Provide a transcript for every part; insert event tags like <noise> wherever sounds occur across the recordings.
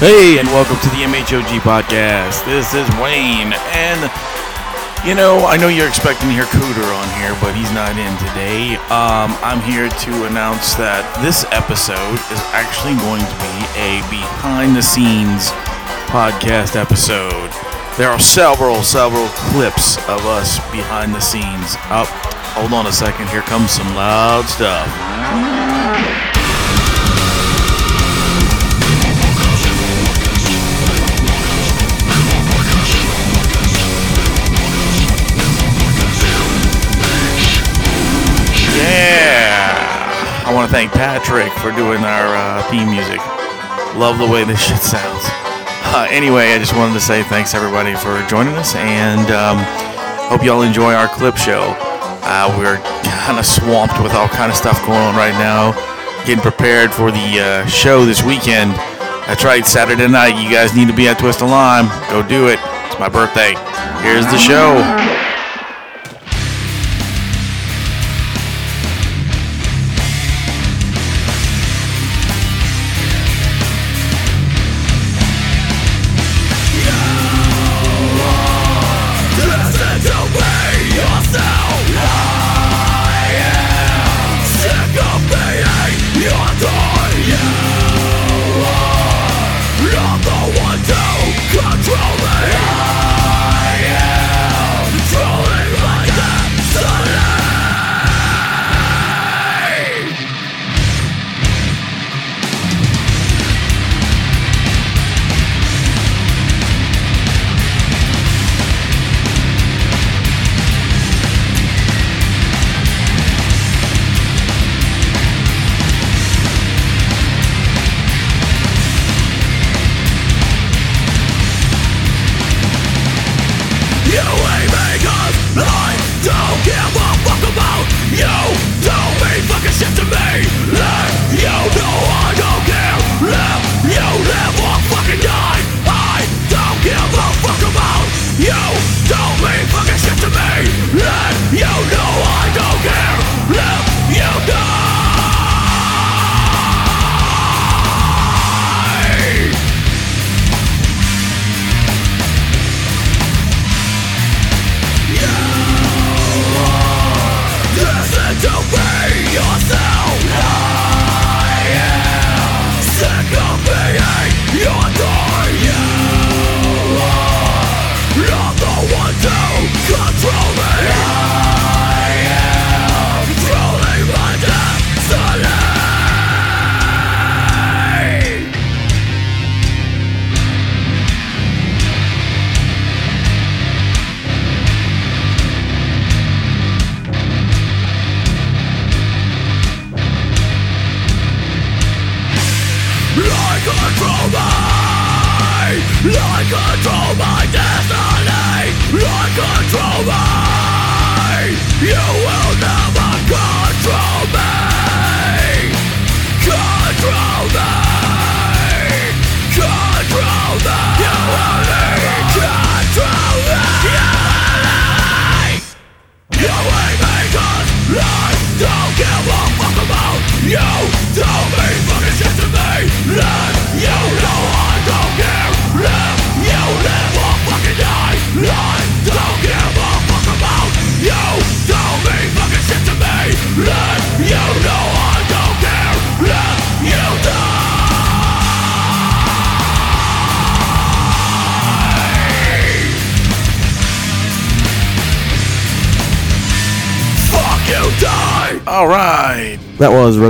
Hey, and welcome to the MHOG podcast. This is Wayne, and you know, I know you're expecting to hear Cooter on here, but he's not in today. Um, I'm here to announce that this episode is actually going to be a behind the scenes podcast episode. There are several, several clips of us behind the scenes. Up, oh, hold on a second. Here comes some loud stuff. Thank Patrick for doing our uh, theme music. Love the way this <laughs> shit sounds. Uh, anyway, I just wanted to say thanks everybody for joining us, and um, hope y'all enjoy our clip show. Uh, we're <laughs> kind of swamped with all kind of stuff going on right now, getting prepared for the uh, show this weekend. That's right, Saturday night. You guys need to be at Twist Lime. Go do it. It's my birthday. Here's the show.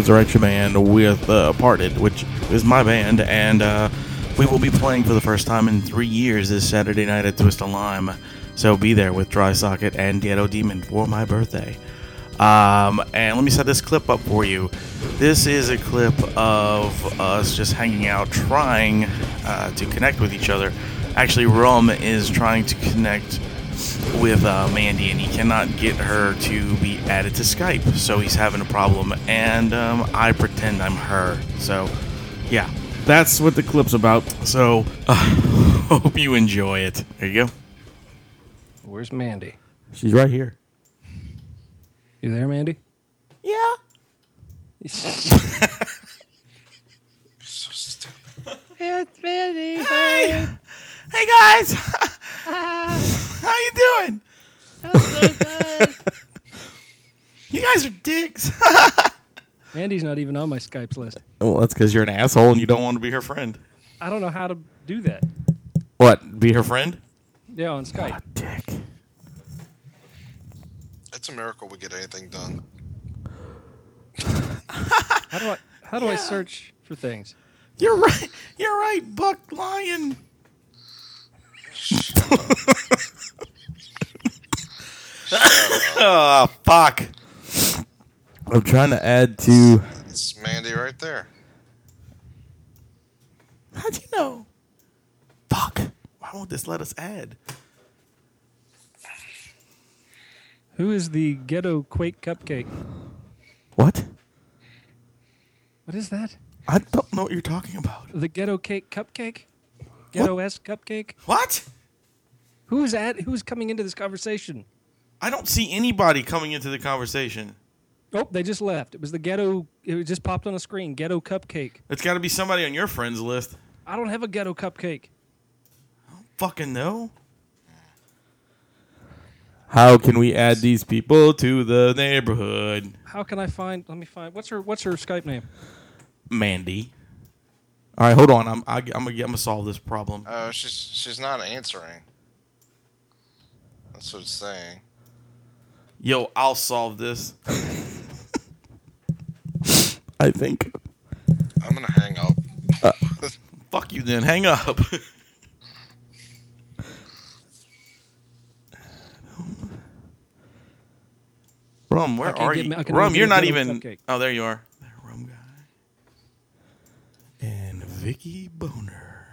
Resurrection Band with uh, Parted, which is my band, and uh, we will be playing for the first time in three years this Saturday night at Twist of Lime. So be there with Dry Socket and Ghetto Demon for my birthday. Um, and let me set this clip up for you. This is a clip of us just hanging out, trying uh, to connect with each other. Actually, Rum is trying to connect with uh, Mandy, and he cannot get her to be added to Skype, so he's having a problem. And um, I pretend I'm her. So, yeah, that's what the clip's about. So, uh, <laughs> hope you enjoy it. There you go. Where's Mandy? She's right here. You there, Mandy? Yeah. So stupid. It's Mandy. Hey, <laughs> hey guys, <laughs> <laughs> how you doing? <laughs> You guys are dicks. <laughs> Andy's not even on my Skype's list. well, that's because you're an asshole and you don't want to be her friend. I don't know how to do that. What? Be her friend? Yeah, on Skype. Ah, dick. It's a miracle we get anything done. How do I how do I search for things? You're right. You're right, Buck Lion. Oh fuck! I'm trying to add to. It's Mandy right there. How'd you know? Fuck! Why won't this let us add? Who is the ghetto quake cupcake? What? What is that? I don't know what you're talking about. The ghetto cake cupcake? Ghetto S cupcake? What? Who's at who's coming into this conversation? I don't see anybody coming into the conversation. Oh, they just left. It was the ghetto it just popped on the screen. Ghetto cupcake. It's got to be somebody on your friends list. I don't have a ghetto cupcake. I don't Fucking no. How can we add these people to the neighborhood? How can I find let me find what's her what's her Skype name? Mandy. All right, hold on. I'm I, I'm gonna I'm gonna solve this problem. Oh, she's she's not answering. That's what it's saying. Yo, I'll solve this. <laughs> I think. I'm gonna hang up. <laughs> Fuck you then. Hang up. <laughs> Rum, where are you? Me, Rum, you're not even. cupcake. Oh, there you are. There, Rum guy. And Vicky Boner.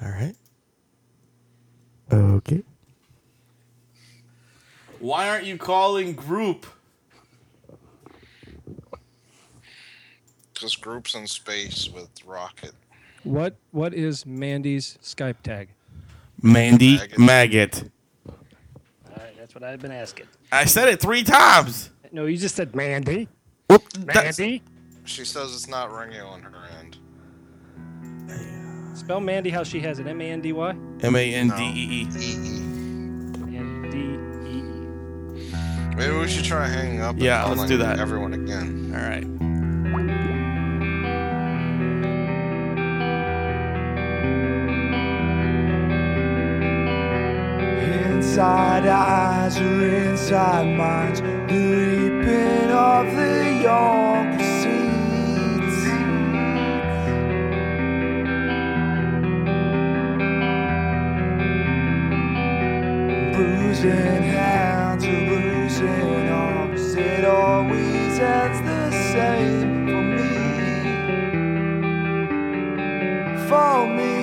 All right. Okay. Why aren't you calling group? Because groups in space with rocket. What what is Mandy's Skype tag? Mandy Maggot. Maggot. All right, that's what I've been asking. I said it three times. No, you just said Mandy. Whoop, that's- Mandy. She says it's not ringing on her end. Spell Mandy how she has it. M A N D Y. M A N D E E. E. N D E E. Maybe we should try hanging up. and Yeah, let's calling do that. Everyone again. All right. Inside eyes or inside minds, the reaping of the young Bruising hands or bruising arms, it always ends the same for me. For me.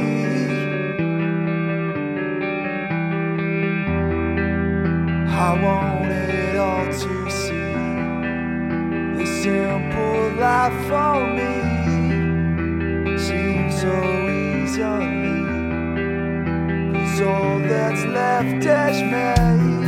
I want it all to see the simple life for me seems so easily. Cause all that's left is me.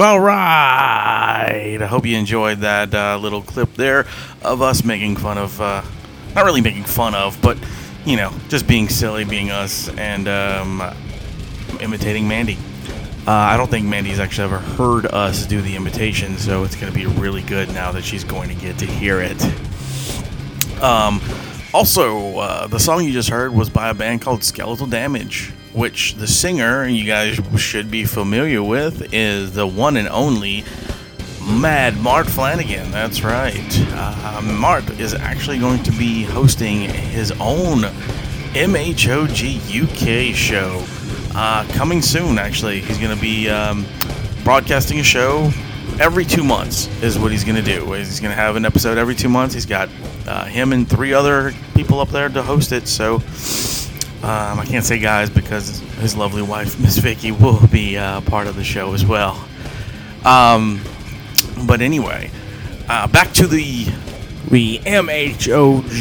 All right. I hope you enjoyed that uh, little clip there of us making fun of, uh, not really making fun of, but, you know, just being silly, being us, and um, imitating Mandy. Uh, I don't think Mandy's actually ever heard us do the imitation, so it's going to be really good now that she's going to get to hear it. Um, also, uh, the song you just heard was by a band called Skeletal Damage, which the singer you guys should be familiar with is the one and only Mad Mart Flanagan. That's right. Uh, Mart is actually going to be hosting his own MHOG UK show uh, coming soon. Actually, he's going to be um, broadcasting a show every two months. Is what he's going to do. He's going to have an episode every two months. He's got uh, him and three other people up there to host it. So um, I can't say guys because his lovely wife Miss Vicky will be uh, part of the show as well. Um, but anyway, uh, back to the the MHOG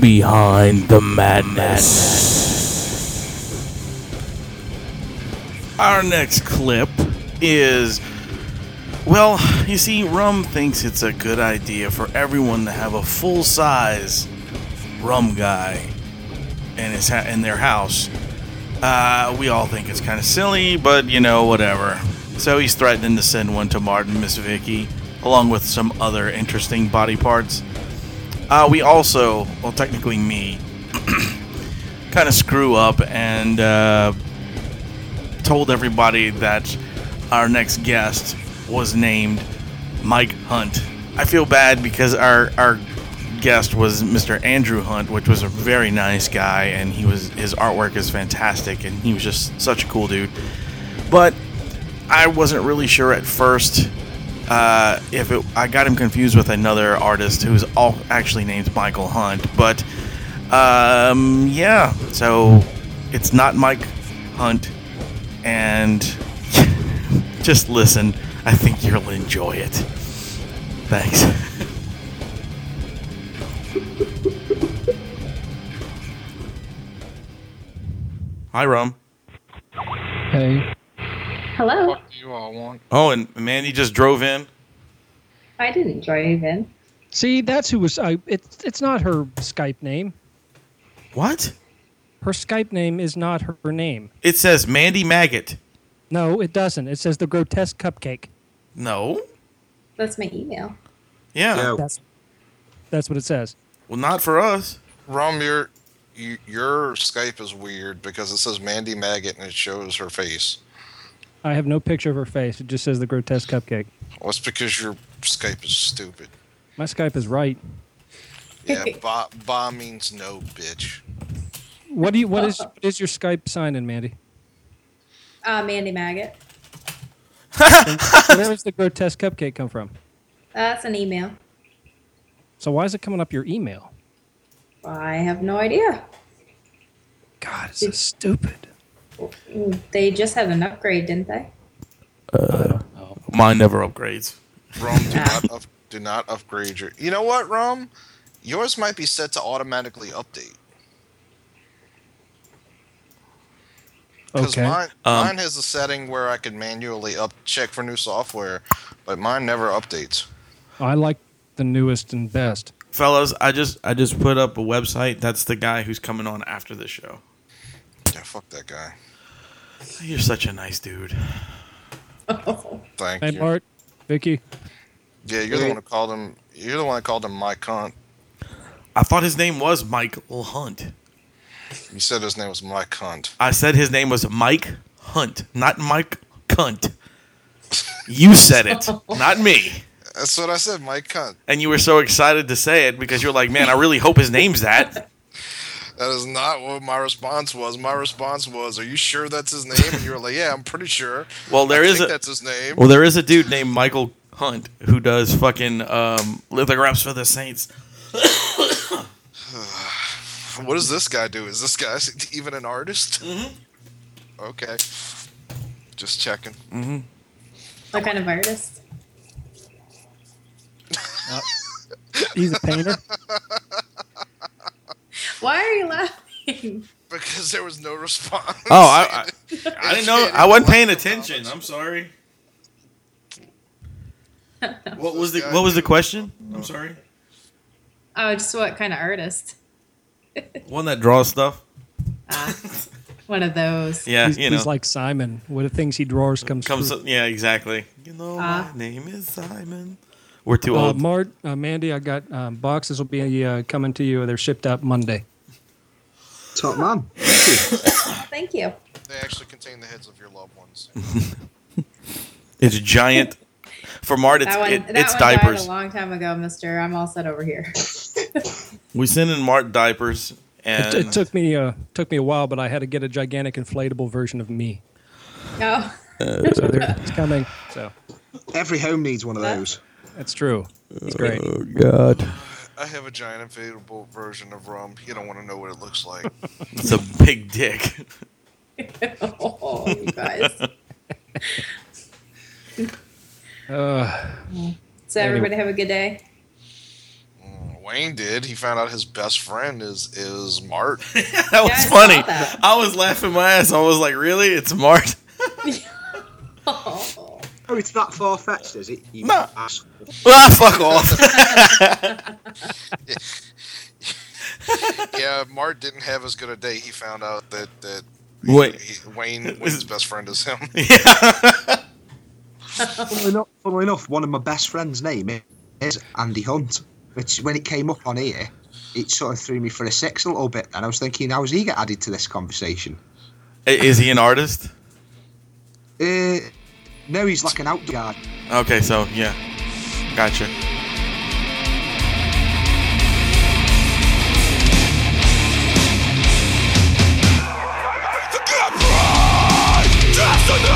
behind the madness. Our next clip is well, you see, Rum thinks it's a good idea for everyone to have a full size rum guy in his ha- in their house. Uh, we all think it's kind of silly, but you know, whatever. So he's threatening to send one to Martin, Miss Vicky, along with some other interesting body parts. Uh, we also, well, technically me, <clears throat> kind of screw up and uh, told everybody that our next guest was named Mike Hunt. I feel bad because our our guest was Mr. Andrew Hunt, which was a very nice guy, and he was his artwork is fantastic, and he was just such a cool dude. But I wasn't really sure at first uh, if it, I got him confused with another artist who's all actually named Michael Hunt. But um, yeah, so it's not Mike Hunt, and <laughs> just listen. I think you'll enjoy it. Thanks. Hi, Rum. Hey. Hello. What do you all want? Oh, and Mandy just drove in. I didn't drive in. See, that's who was. I. It's it's not her Skype name. What? Her Skype name is not her name. It says Mandy Maggot. No, it doesn't. It says the grotesque cupcake. No. That's my email. Yeah. That's that's what it says. Well, not for us. Rum, your you, your Skype is weird because it says Mandy Maggot and it shows her face. I have no picture of her face. It just says the grotesque cupcake. Well, it's because your Skype is stupid. My Skype is right. Yeah, ba, ba means no, bitch. What do you? What is? What is your Skype sign in, Mandy? Uh, Mandy Maggot. Where does the grotesque cupcake come from? That's an email. So why is it coming up your email? I have no idea. God, it's so stupid. They just had an upgrade, didn't they? Uh, Mine never upgrades. Rum, do not up, do not upgrade your. You know what, Rum? Yours might be set to automatically update. Because Okay. mine, Um, mine has a setting where I can manually up check for new software, but mine never updates. I like the newest and best. Fellas, I just I just put up a website. That's the guy who's coming on after the show. Yeah, fuck that guy. You're such a nice dude. <laughs> Thank Hey, you. Bart, Vicky. Yeah, you're the one who called him. You're the one that called him Mike cunt. I thought his name was Michael Hunt. You said his name was Mike cunt. I said his name was Mike Hunt, not Mike Cunt. You said it, not me. That's what I said, Mike cunt. And you were so excited to say it because you're like, man, I really hope his name's that. <laughs> That is not what my response was. My response was, "Are you sure that's his name?" And you were like, "Yeah, I'm pretty sure." Well, there I is think a that's his name. well, there is a dude named Michael Hunt who does fucking um, lithographs for the Saints. <sighs> What does this guy do? Is this guy <laughs> even an artist? Mm-hmm. Okay, just checking. What kind of artist? He's a painter. <laughs> Why are you laughing? Because there was no response. Oh, I, I, <laughs> I didn't know. I wasn't paying attention. I'm sorry. <laughs> What was the What was the question? I'm sorry. Oh, just what kind of artist? One that draws stuff. Ah, one of those. Yeah, he's, you know. he's like Simon. What the things he draws comes, comes. true. Yeah, exactly. You know, Ah. my name is Simon. We're too Uh, old. Mart, uh, Mandy, I got um, boxes will be uh, coming to you. They're shipped out Monday. Top man. Thank you. Thank you. They actually contain the heads of your loved ones. <laughs> It's giant. For Mart, it's that one, it, that it's one diapers. died a long time ago, Mister. I'm all set over here. <laughs> We send in Mart diapers, and It, it took me uh, took me a while, but I had to get a gigantic inflatable version of me. Oh, So there, it's coming. So Every home needs one of those. That's true. It's great. oh god, I have a giant inflatable version of rum. You don't want to know what it looks like. <laughs> it's a big dick. <laughs> oh, you guys. Uh, So everybody have a good day. Mm, Wayne did. He found out his best friend is is Mart. <laughs> that Yeah, was I funny. that. I was laughing my ass. I was like, "Really? It's Mart?" Oh, Oh, it's that far fetched, is it? You No. ass. ah, fuck off. <laughs> <laughs> yeah, Mart didn't have as good a day. He found out that that Wait. he, Wayne <laughs> Wayne's best friend is him. yeah. Funnily enough, funnily enough, one of my best friends' name is Andy Hunt. Which, when it came up on here, it sort of threw me for a six a little bit. And I was thinking, how does he get added to this conversation? Is he an artist? Uh, no, he's like an outdoor guy. Okay, so yeah, gotcha. Justice!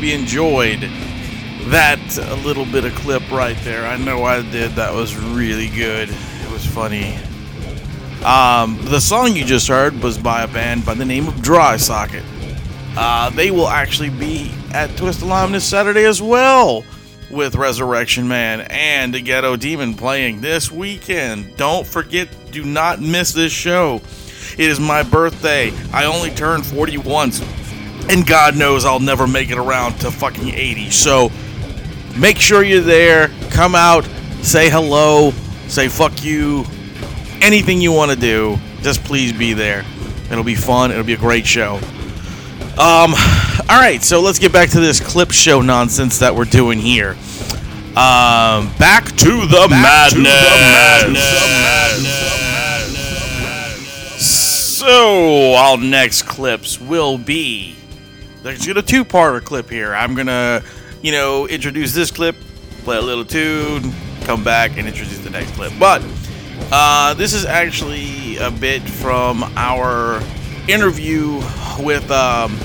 Hope you enjoyed that little bit of clip right there. I know I did. That was really good. It was funny. Um, the song you just heard was by a band by the name of Dry Socket. Uh, they will actually be at Twist Lime this Saturday as well with Resurrection Man and the Ghetto Demon playing this weekend. Don't forget, do not miss this show. It is my birthday. I only turned 40 once, and God knows I'll never make it around to fucking 80. So make sure you're there. Come out, say hello, say fuck you, anything you want to do. Just please be there. It'll be fun. It'll be a great show. Um, all right, so let's get back to this clip show nonsense that we're doing here. Um, back to the madness. So, our next clips will be there's gonna two-parter clip here. I'm gonna, you know, introduce this clip, play a little tune, come back and introduce the next clip. But uh, this is actually a bit from our interview with um,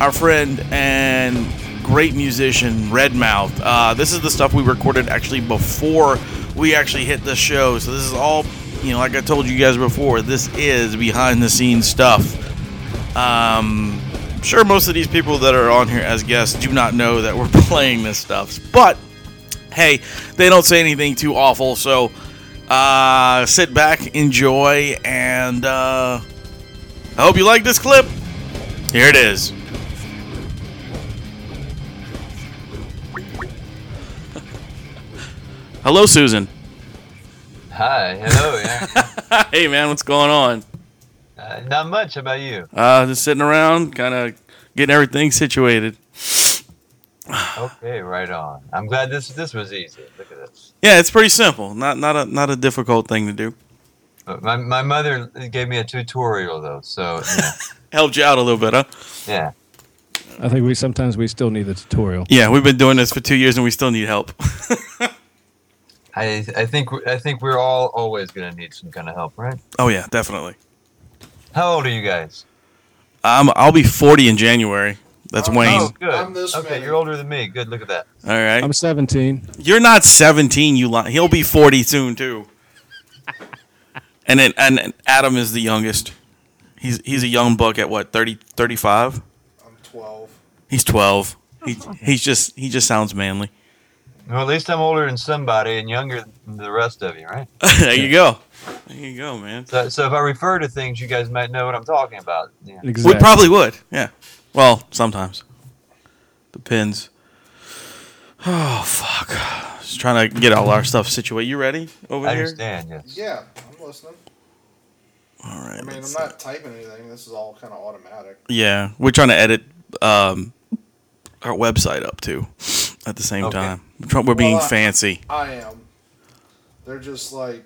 our friend and great musician Red Mouth. Uh, this is the stuff we recorded actually before we actually hit the show. So this is all, you know, like I told you guys before, this is behind the scenes stuff. Um, sure most of these people that are on here as guests do not know that we're <laughs> playing this stuff, but hey, they don't say anything too awful. So uh, sit back, enjoy, and uh, I hope you like this clip. Here it is. <laughs> Hello, Susan. Hi, hello. Yeah. <laughs> hey, man, what's going on? Uh, not much. How about you? Uh, just sitting around, kind of getting everything situated. Okay, right on. I'm glad this this was easy. Look at this. Yeah, it's pretty simple. Not not a not a difficult thing to do. But my my mother gave me a tutorial though, so yeah. <laughs> Helped you out a little bit, huh? yeah. I think we sometimes we still need the tutorial. Yeah, we've been doing this for two years and we still need help. <laughs> I I think I think we're all always gonna need some kind of help, right? oh yeah, definitely. How old are you guys? Um, I'll be 40 in January. That's Wayne. Oh, good. I'm this okay, many. you're older than me. Good. Look at that. All right. I'm 17. You're not 17. You li- he'll be 40 soon too. <laughs> and then and, and Adam is the youngest. He's he's a young buck at what 30 35. I'm 12. He's 12. He <laughs> he's just he just sounds manly. Well, at least I'm older than somebody and younger than the rest of you, right? <laughs> there you go. There you go, man. So, so if I refer to things, you guys might know what I'm talking about. Yeah. Exactly. We probably would. Yeah. Well, sometimes. Depends. Oh fuck. Just trying to get all our stuff situated. You ready over I here? understand. Yes. Yeah, I'm listening. All right. I mean, I'm let's not typing anything. This is all kind of automatic. Yeah, we're trying to edit um, our website up too at the same Okay. time. We're, we're being Well, I- fancy. I am. They're just like, you know.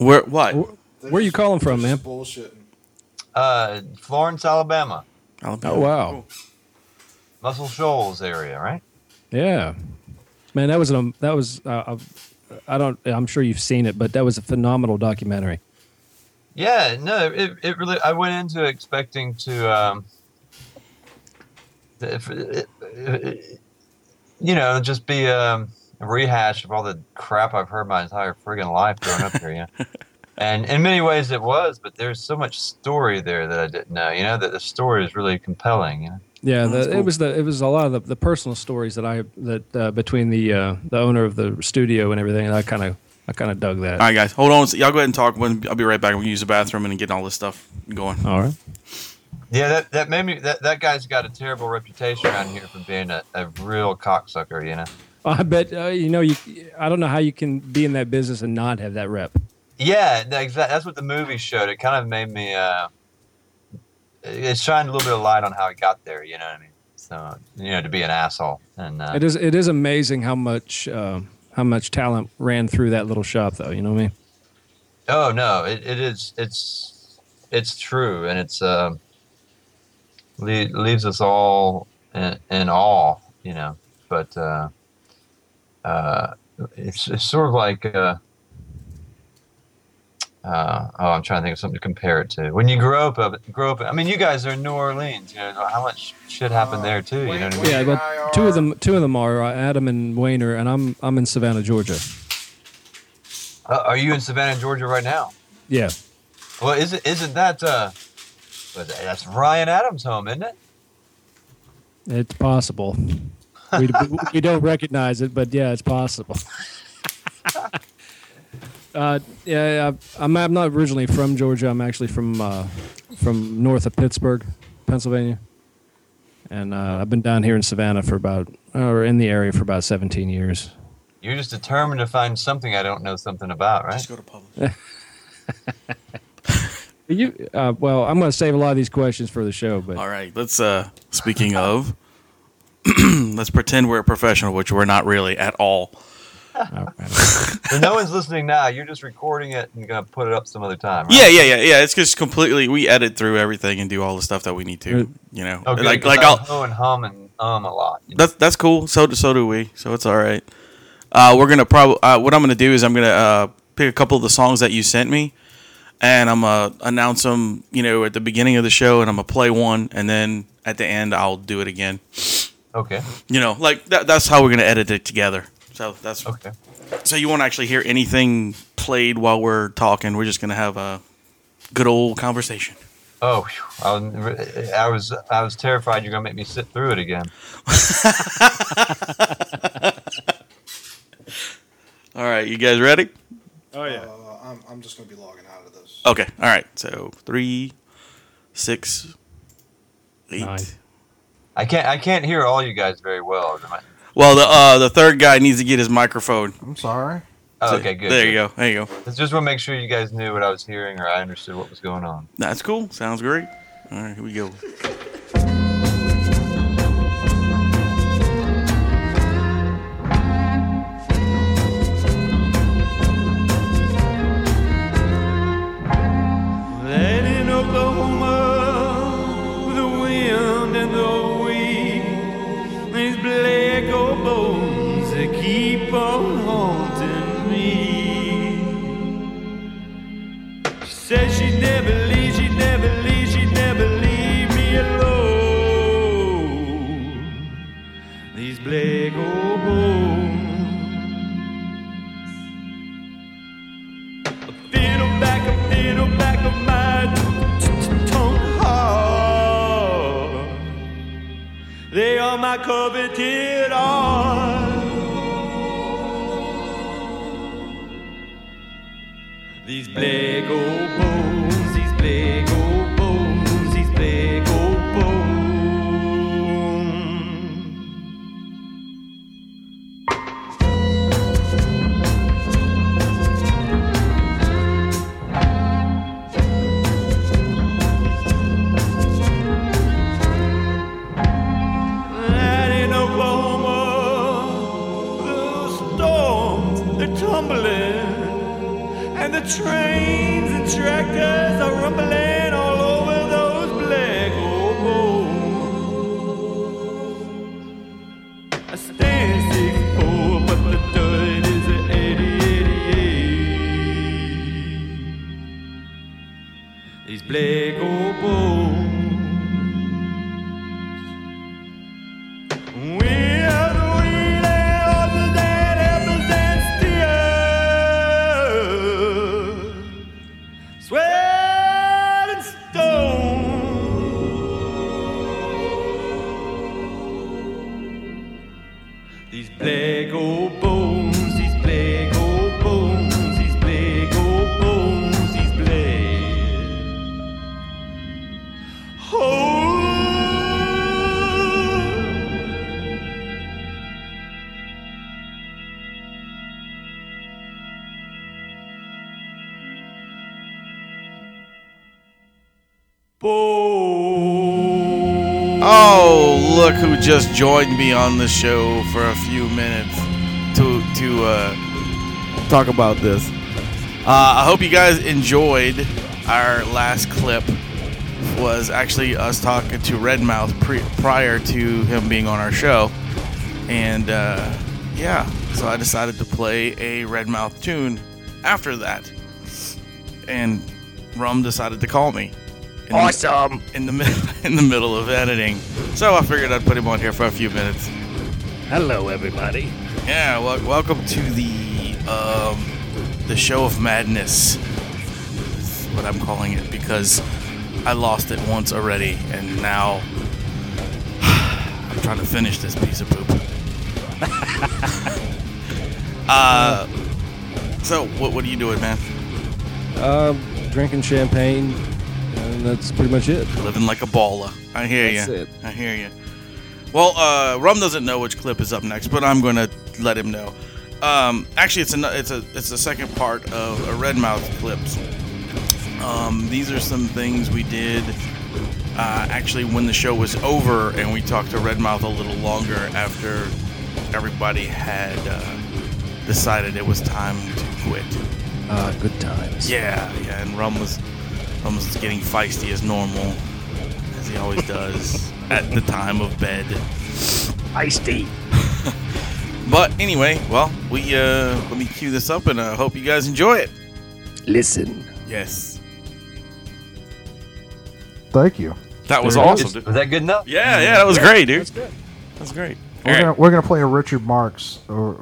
Where what? Wh- they're you calling from, man? Bullshitting. Uh, Florence, Alabama, Alabama. Oh wow. Muscle Shoals area, right? Yeah. Man, that was an that was uh, uh, I don't I'm sure you've seen it, but that was a phenomenal documentary. Yeah, no, it, it really. I went into expecting to, um, th- f- it- it- you know, just be um, a rehash of all the crap I've heard my entire friggin' life growing up here. You know? <laughs> and in many ways it was, but there's so much story there that I didn't know. You know, that the story is really compelling. You know. Yeah, the, cool. it was the it was a lot of the, the personal stories that I that uh, between the uh, the owner of the studio and everything. And I kind of I kind of dug that. All right, guys, hold on. Y'all go ahead and talk. When I'll be right back. We use the bathroom and get all this stuff going. All right. Yeah, that, that made me. That, that guy's got a terrible reputation around here for being a, a real cocksucker. You know. I bet uh, you know you. I don't know how you can be in that business and not have that rep. Yeah, exactly. That's what the movie showed. It kind of made me. Uh, it shined a little bit of light on how he got there. You know what I mean? So you know, to be an asshole and uh, It is it is amazing how much uh, how much talent ran through that little shop, though. You know what I mean? oh no, it, it is. It's it's true, and it's uh, le- leaves us all in, in awe. You know, but uh, uh, it's, it's sort of like. Uh, Uh, oh, I'm trying to think of something to compare it to. When you grow up, up grow up. I mean, you guys are in New Orleans. You know how much shit happened there too. You know what I mean? Yeah, but two of them, two of them are uh, Adam and Wayner, and I'm I'm in Savannah, Georgia. Uh, are you in Savannah, Georgia, right now? Yeah, Well, isn't isn't that uh, is that's Ryan Adams' home, isn't it? it's possible. We, we don't recognize it, but yeah, it's possible. <laughs> uh, yeah, I, I'm I'm not originally from Georgia. I'm actually from uh, from north of Pittsburgh, Pennsylvania, and uh, I've been down here in Savannah for about or in the area for about 17 years. You're just determined to find something I don't know something about, right? Just go to publish. <laughs> You uh, well, I'm going to save a lot of these questions for the show, but All right, let's. uh Speaking of, <clears throat> let's pretend we're a professional, which we're not really at all. So no one's listening now. You're just recording it and gonna put it up some other time. Right? Yeah, yeah, yeah, yeah. It's just completely. We edit through everything and do all the stuff that we need to. You know, Oh, good, like 'cause like I I'll, ho and hum and um a lot. you know? that's that's cool. So do so do we. So it's all right. Uh, we're gonna probably. Uh, what I'm gonna do is I'm gonna uh, pick a couple of the songs that you sent me, and I'm gonna announce them. You know, at the beginning of the show, and I'm gonna play one, and then at the end I'll do it again. Okay. You know, like that, that's how we're gonna edit it together. So that's Okay. so you won't actually hear anything played while we're talking. We're just gonna have a good old conversation. Oh. I was, I was I was terrified you're gonna make me sit through it again. <laughs> All right, you guys ready? oh yeah, Uh, I'm, I'm just going to be logging out of this. Okay. All right. So three, six, eight. Nine. I can't I can't hear all you guys very well. Well, the uh, the third guy needs to get his microphone. I'm sorry. Oh, okay, good. There you go. There you go. I just want to make sure you guys knew what I was hearing or I understood what was going on. That's cool. Sounds great. All right, here we go. My coveted art. These black old trains and tractors These black old oh, bones, Who just joined me on the show for a few minutes to to uh, talk about this. Uh, I hope you guys enjoyed our last clip. Was actually us talking to Red Mouth pre- prior to him being on our show, and uh, yeah, so I decided to play a Red Mouth tune after that. and Rum decided to call me. In awesome. in the mid- <laughs> in the middle of editing, so I figured I'd put him on here for a few minutes. Hello, everybody. Yeah, well, welcome to the um, the show of madness. Is what I'm calling it because I lost it once already, and now <sighs> I'm trying to finish this piece of poop. <laughs> uh, so what what are you doing, man? Uh, drinking champagne, and that's pretty much it. Living like a baller. I hear That's you. it. I hear you. Well, uh, Rum doesn't know which clip is up next, but I'm gonna let him know. Um, actually, it's a it's a it's the second part of a Red Mouth clips. Um, these are some things we did. Uh, actually, when the show was over and we talked to Red Mouth a little longer after everybody had uh, decided it was time to quit. Ah, good times. Yeah, yeah, and Rum was Rum was getting feisty as normal, as he always does <laughs> at the time of bed. Feisty. <laughs> But anyway, well, we uh let me cue this up and I uh, hope you guys enjoy it. Listen. Yes. Thank you. That was There awesome. is. Was that good enough? Yeah, yeah, that was great, dude. That's good. That's great. We're All gonna we're gonna play a Richard Marx or what,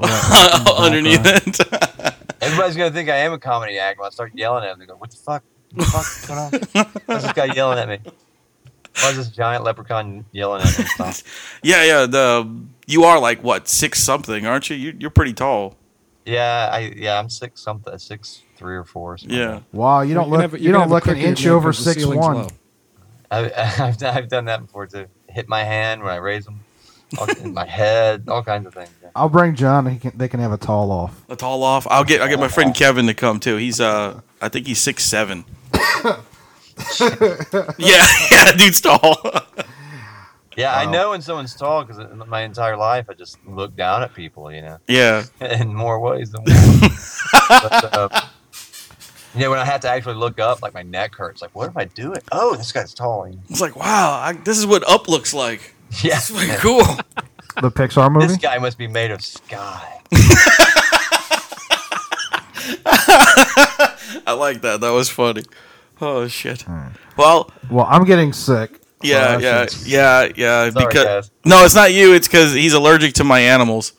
in the right. Underneath it. <laughs> Everybody's gonna think I am a comedy act when I start yelling at them. They go, "What the fuck? What the fuck's going on? Why's this guy yelling at me? Why is this giant leprechaun yelling at me?" <laughs> yeah, yeah. The you are like what six something, aren't you? you you're pretty tall. Yeah, I yeah, I'm six something, six three or four. Something. Yeah. Wow, you don't You're look have- you you're don't have a look an inch man over 'cause the six one. I, <laughs> I've, I've done that before too. Hit my hand when I raise them, my head, all kinds of things. Yeah. I'll bring John. He can, they can have a tall off. A tall off. I'll get I'll get my friend Kevin to come too. He's uh I think he's six seven. Yeah, <laughs> yeah, dude's tall. Yeah, I know when someone's tall because my entire life I just look down at people, you know, yeah. <laughs> in more ways than one. <laughs> but, uh, you know, when I have to actually look up, like my neck hurts. Like, what am I doing? Oh, this guy's tall. you know? It's like, wow, I, this is what up looks like. Yeah, It's pretty cool. The Pixar movie. this guy must be made of sky. I like that. That was funny. Oh shit. Well, Well, I'm getting sick. yeah, Oh, yeah, shit. yeah, yeah. Sorry, because guys. no, it's not you. It's because he's allergic to my animals.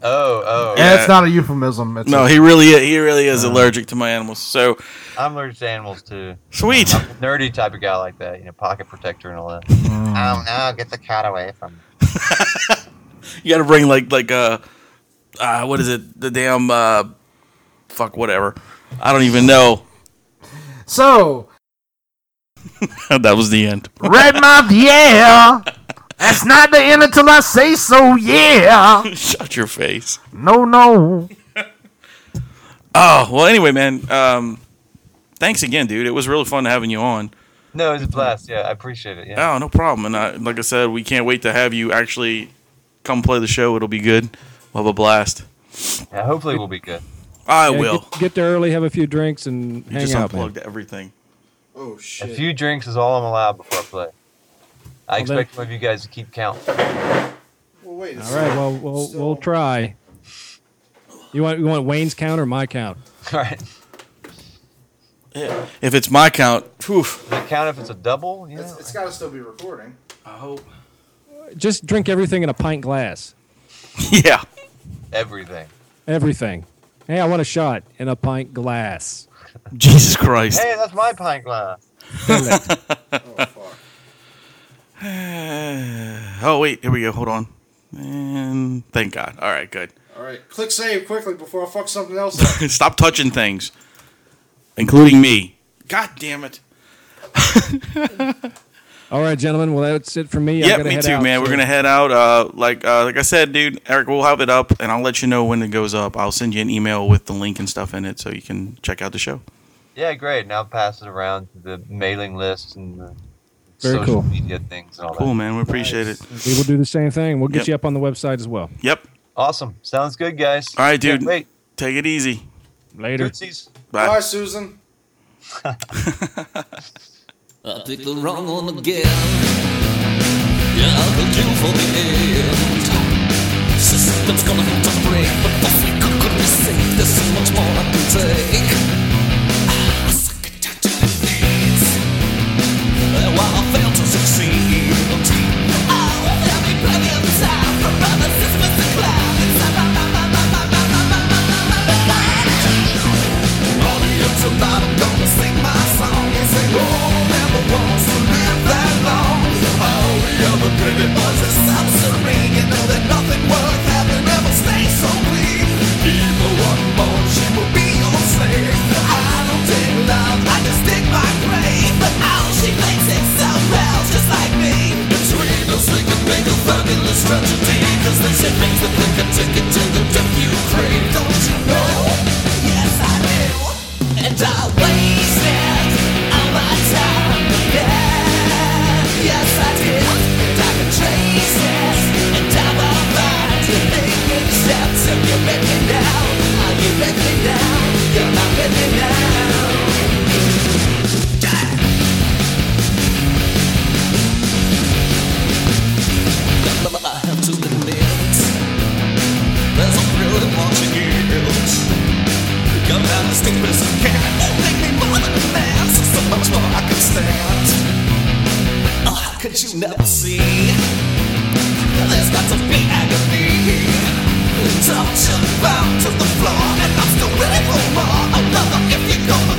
Oh, oh, Yeah, Yeah. it's not a euphemism. It's No, a, he really, he really is allergic to my animals. So I'm allergic to animals too. sweet. Nerdy type of guy like that, you know, pocket protector and all that. Mm. Oh no, get the cat away from me. <laughs> You got to bring like like uh, uh, what is it? The damn uh, fuck whatever. I don't even know. So <laughs> that was the end. red <laughs> mouth, yeah. That's not the end until I say so. Yeah. Shut your face. No, no. <laughs> Oh well. Anyway, man. Um, thanks again, dude. It was really fun having you on. No, it was a blast. Yeah, I appreciate it. Yeah. Oh, no problem. And I, like I said, we can't wait to have you actually come play the show. It'll be good. We'll have a blast. yeah hopefully we'll be good. I Yeah, will. Get, get there early, have a few drinks, and You hang just out. man. unplugged everything. Oh shit! A few drinks is all I'm allowed before I play. I Well, then- expect one of you guys to keep count. well, wait. a All right. Well, we'll Still- we'll try. You want you want Wayne's count or my count? <laughs> All right. Yeah. If it's my count, whew. Does it count if it's a double? You It's, it's got to still be recording. I hope. Just drink everything in a pint glass. <laughs> Yeah. Everything. Everything. Hey, I want a shot in a pint glass. <laughs> Jesus Christ. Hey, that's my pint glass. Oh <laughs> fuck. oh wait, here we go. Hold on. And thank God. All right, good. All right, click save quickly before I fuck something else up. <laughs> Stop touching things, including me. God damn it. All right, gentlemen. Well, that's it for me. I Yep, gotta me head too, out, man. We're gonna head out. Uh, like uh, like I said, dude, Eric, we'll have it up, and I'll let you know when it goes up. I'll send you an email with the link and stuff in it, so you can check out the show. Yeah, great. Now pass it around to the mailing list and the Very social cool. media things and all Cool, that. man. We appreciate it. We will do the same thing. We'll get Yep. you up on the website as well. Yep. Awesome. Sounds good, guys. All right, dude. Wait. Take it easy. Later. Tootsies. Bye. Bye, Susan. <laughs> <laughs> I picked the wrong one again. Yeah, I could kill for the end. System's gonna have to break, but the freak could be safe. There's so much more I can take. I suck. And while I fail to succeed, will plenty of time for gonna sing my song and say, oh ever wants to live that long. All the other pretty boys are suffering And know that nothing worth having ever stays so clean. Even one more, she will be your slave. I don't dig love, I just dig my grave. But she it well, just like me. Make a fabulous ticket to the death you crave Don't you know? Yes I do. And I wait. Oh, could you never see? There's got to be agony Torture bound to the floor And I'm still ready for more. Another if you're gonna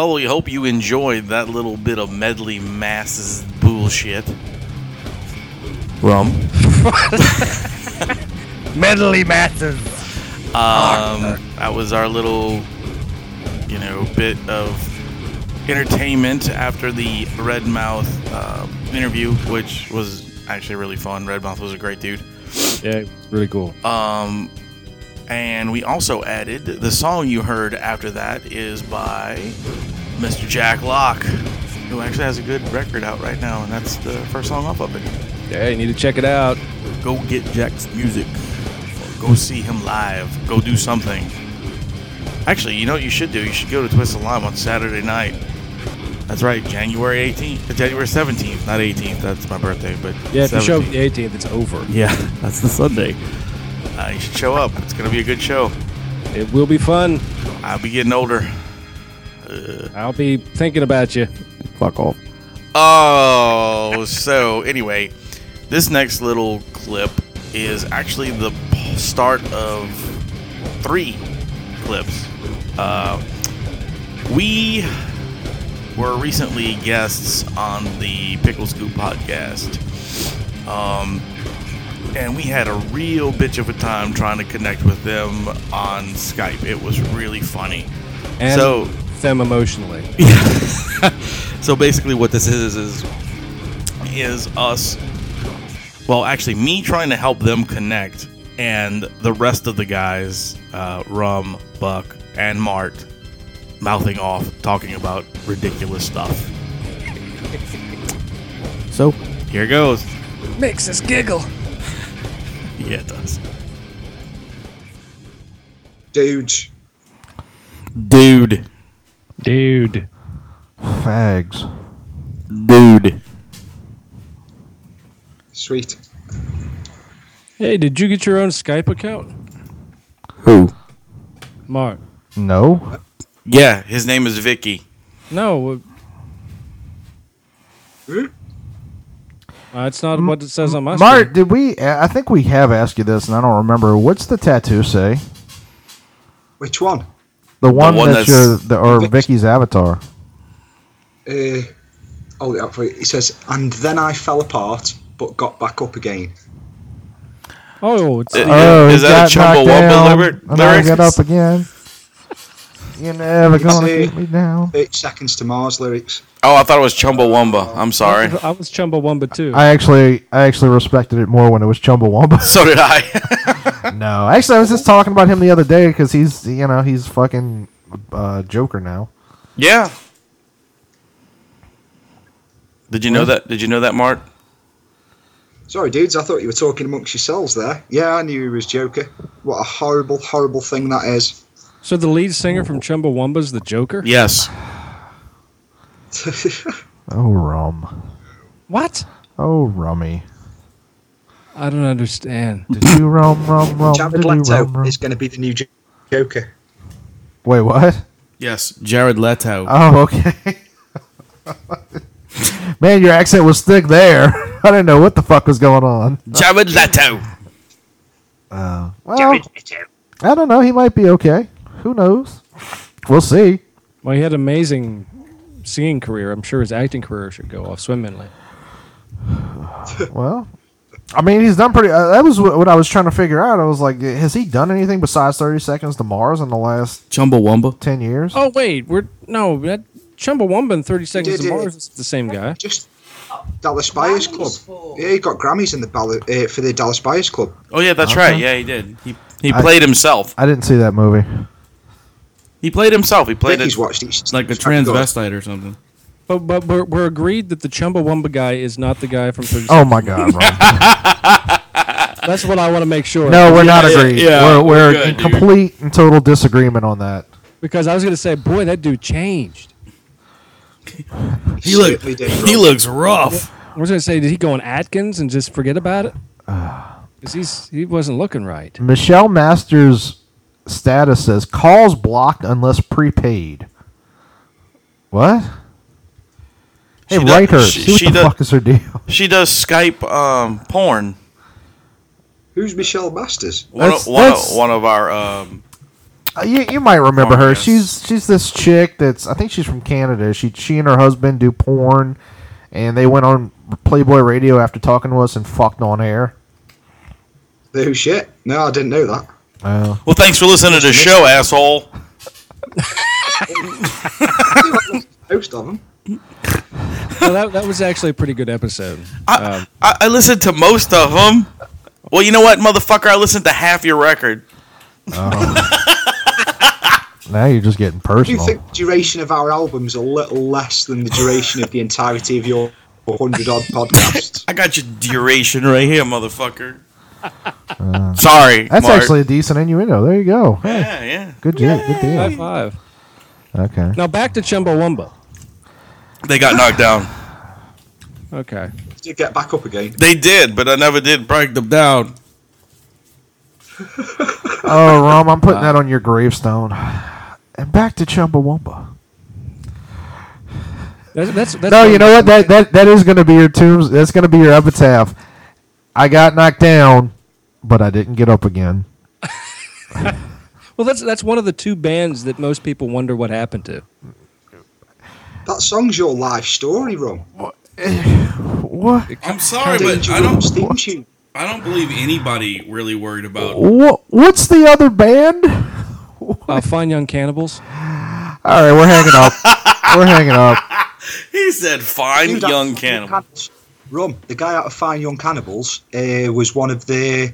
Well, we hope you enjoyed that little bit of medley masses bullshit. Rum. <laughs> Medley masses. Um, that was our little, you know, bit of entertainment after the Red Mouth uh, interview, which was actually really fun. Red Mouth was a great dude. Yeah, really cool. Um, and we also added the song you heard after that is by Mr. Jak Locke, who actually has a good record out right now, and that's the first song off of it. Yeah, you need to check it out. Go get Jak's music. Go see him live. Go do something. Actually, you know what you should do? You should go to Twisted Lime on Saturday night. That's right, January 18th, uh, January 17th, not 18th. That's my birthday, but Yeah, if you show the 18th, it's over. Yeah, <laughs> that's the Sunday. Uh, you should show up. It's gonna be a good show. It will be fun. I'll be getting older. I'll be thinking about you. Fuck off. Oh, so anyway, this next little clip is actually the start of three clips. Uh, we were recently guests on the Picklescoop podcast. Um, and we had a real bitch of a time trying to connect with them on Skype. It was really funny. And so them emotionally. Yeah. <laughs> so basically what this is is is us well actually me trying to help them connect and the rest of the guys uh, rum buck and mart mouthing off talking about ridiculous stuff <laughs> So here goes. Makes us giggle. Yeah, it does. Dudes. Dude. Dude. Fags. Dude. Sweet. Hey, did you get your own Skype account? Who? Mark. No. Yeah, his name is Vicky. No. Hmm? Uh, it's not what it says on my Mart, screen. did we? I think we have asked you this, and I don't remember. What's the tattoo say? Which one? The one, one that's, that's- your the, or Vicky's avatar. Uh, hold it up for you. It says, and then I fell apart, but got back up again. Oh, it's Uh, Oh, is that a got knocked Chumbawamba down, lyric- And I lyrics? get up again. You're never It's, gonna keep me down. Eight seconds to Mars lyrics. Oh, I thought it was Chumbawamba. I'm sorry. I was Chumbawamba too. I actually, I actually respected it more when it was Chumbawamba. <laughs> So did I. <laughs> no, actually, I was just talking about him the other day because he's, you know, he's fucking uh, Joker now. yeah. Did you know that? Did you know that, Mark? Sorry, dudes, I thought you were talking amongst yourselves there. Yeah, I knew he was Joker. What a horrible, horrible thing that is. So the lead singer from Chumbawamba's the Joker? Yes. <laughs> Oh, rum. What? Oh, rummy. I don't understand. Did you rum, rum, rum? Jared Leto rum, rum? is going to be the new Joker. Wait, what? Yes. Jared Leto. Oh, okay. <laughs> Man, your accent was thick there. <laughs> I didn't know what the fuck was going on. Jared Leto. Uh, well, I don't know. He might be okay. Who knows? We'll see. Well, he had an amazing singing career. I'm sure his acting career should go off swimmingly. <sighs> Well, I mean, he's done pretty. Uh, that was what, what I was trying to figure out. I was like, has he done anything besides Thirty Seconds to Mars in the last Chumbawamba. ten years? Oh wait, we're no that Chumbawamba and Thirty Seconds did to it. Mars is the same guy. Just Dallas Buyers Club. Yeah, he got Grammys in the ball- uh, for the Dallas Buyers Club. Oh yeah, that's Okay. right. Yeah, he did. He he I- played himself. I didn't see that movie. He played himself. He played He's watched it. like a It's fucking good. transvestite or something. But but we're, we're agreed that the Chumbawamba guy is not the guy from Thirty. Oh my god, <laughs> That's what I want to make sure. no, we're not Yeah, agreed. yeah, we're we're we're good, in dude. complete and total disagreement on that. because I was going to say, boy, that dude changed. <laughs> He look. He looks rough. I was going to say, did he go on Atkins and just forget about it? Uh, because he's he wasn't looking right. Michelle Masters' status says calls blocked unless prepaid. What? Hey, She does- her. she- See what she the does- fuck is her deal? <laughs> She does Skype um, porn. Who's Michelle Masters? One, That's- of, one, that's- of, one of our. Um, Uh, you, you might remember her. yes. She's she's this chick that's I think she's from Canada. She she and her husband do porn, and they went on Playboy Radio after talking to us and fucked on air. Oh shit! No, I didn't know that. Uh, well, thanks for listening to the show, asshole. Most of them. well, that, that was actually a pretty good episode. I, Um, I, I listened to most of them. Well, you know what, motherfucker? I listened to half your record. <laughs> now you're just getting personal. Do you think the duration of our albums is a little less than the duration of the entirety of your hundred odd podcast? <laughs> I got your duration right here, motherfucker. Uh, Sorry, That's Mart. actually a decent innuendo. There you go. Hey, Yeah, yeah. good deal. Good high deal. five. Okay. Now back to Chumbawamba. They got knocked down. Okay. Did you get back up again? They did, but I never did break them down. <laughs> Oh, Rom, I'm putting that on your gravestone. And back to Chumbawamba. That's, that's, that's No, you know what? That that that is going to be your tombs. That's going to be your epitaph. I got knocked down, but I didn't get up again. Well, that's that's one of the two bands that most people wonder what happened to. That song's your life story, Rum. <sighs> What? I'm sorry, but Rum's theme tune. I don't believe anybody really worried about. What? What's the other band? <laughs> Uh, Fine Young Cannibals. All right, we're hanging up. we're hanging up. <laughs> He said, "Fine, Dude, young fucking. Cannibals- Rum, the guy out of Fine Young Cannibals, uh, was one of the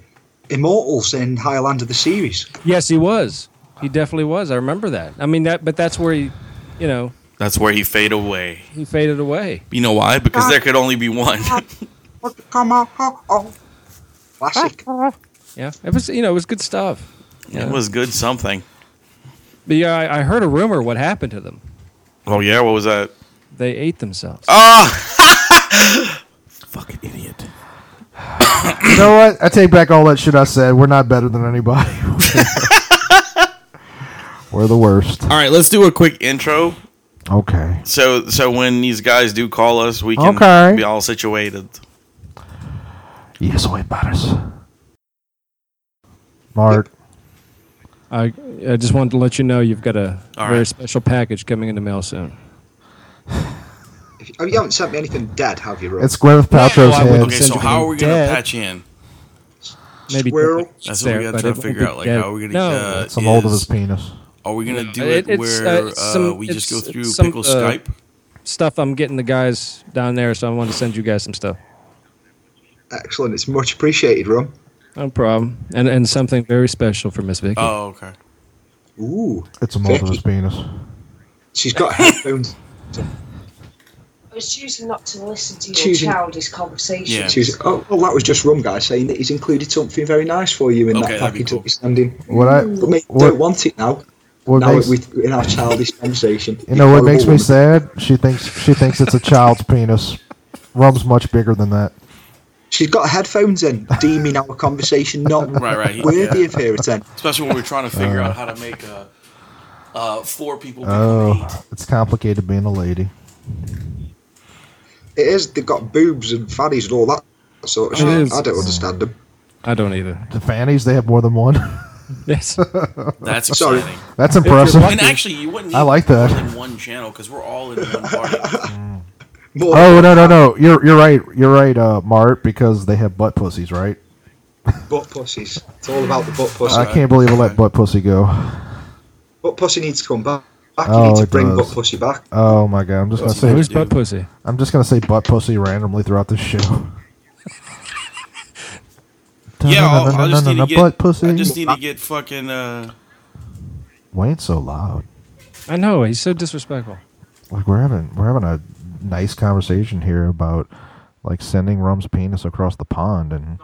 immortals in Highlander the series. Yes, he was. He definitely was. I remember that. I mean that, but that's where he, you know, That's where he faded away. He faded away. You know why? Because there could only be one. Come on, oh, oh. Classic. <laughs> Yeah, it was you know it was good stuff. It was good something. But yeah, I, I heard a rumor what happened to them. Oh yeah, what was that? They ate themselves. Ah, <laughs> fucking idiot. You know what? I take back all that shit I said. We're not better than anybody. <laughs> We're the worst. All right, let's do a quick intro. Okay. So, so when these guys do call us, we can Okay. be all situated. Yes, way batters. Mart. I I just wanted to let you know you've got a All very right. special package coming in the mail soon. <sighs> <laughs> If- oh, you haven't sent me anything dead, have you, Rob? It's Gwyneth Paltrow's Well, I wouldn't head. Okay, send so you how are we gonna dead. patch in? Maybe Squirrel. That's what we gotta but try it to figure out. Like, dead. how are we gonna? No. Uh, Some mold of is- his penis. Are we gonna do It- it, where uh, uh, some- we just go through some, Pickle uh, Skype? stuff. I'm getting the guys down there, so I wanted to send you guys some stuff. Excellent. It's much appreciated, Rum. No problem. And and something very special for Miss Vicky. Oh, okay. Ooh. It's a mold of his penis. She's got headphones. I was choosing not to listen to your Choosing- childish conversation. Yeah. She's, oh, well, that was just Rum Guy saying that he's included something very nice for you in Okay, that that'd be package cool. that you're sending. What I But mate, what, don't want it now. what now makes we in our childish conversation. you know what horrible makes me sad? She thinks she thinks it's a child's penis. Rum's much bigger than that. She's got headphones in, deeming our conversation not <laughs> Right, right. worthy yeah. of her attention. Especially when we're trying to figure out how to make uh, uh, four people become Oh, eight. it's complicated being a lady. It is. They've got boobs and fannies and all that sort of shit. I don't understand them. I don't either. The fannies, they have more than one. <laughs> Yes. That's Sorry. exciting. That's impressive. lucky. And actually, you wouldn't need I like more that. than one channel because we're all in one party. <laughs> More Oh no no no! You're you're right. You're right, uh, Mart, because they have butt pussies, right? butt pussies. It's all about the butt pussy. I can't believe I let butt pussy go. butt pussy needs to come back. You Oh, need to it bring does. butt pussy back. Oh my god! I'm just gonna say Who's butt pussy? I'm just gonna say butt pussy randomly throughout the show. <laughs> yeah, I'll, I just need to get. butt pussy. I just need to get fucking. Uh, Why ain't so loud? I know he's so disrespectful. Like we're having we're having a nice conversation here about like sending Rum's penis across the pond, and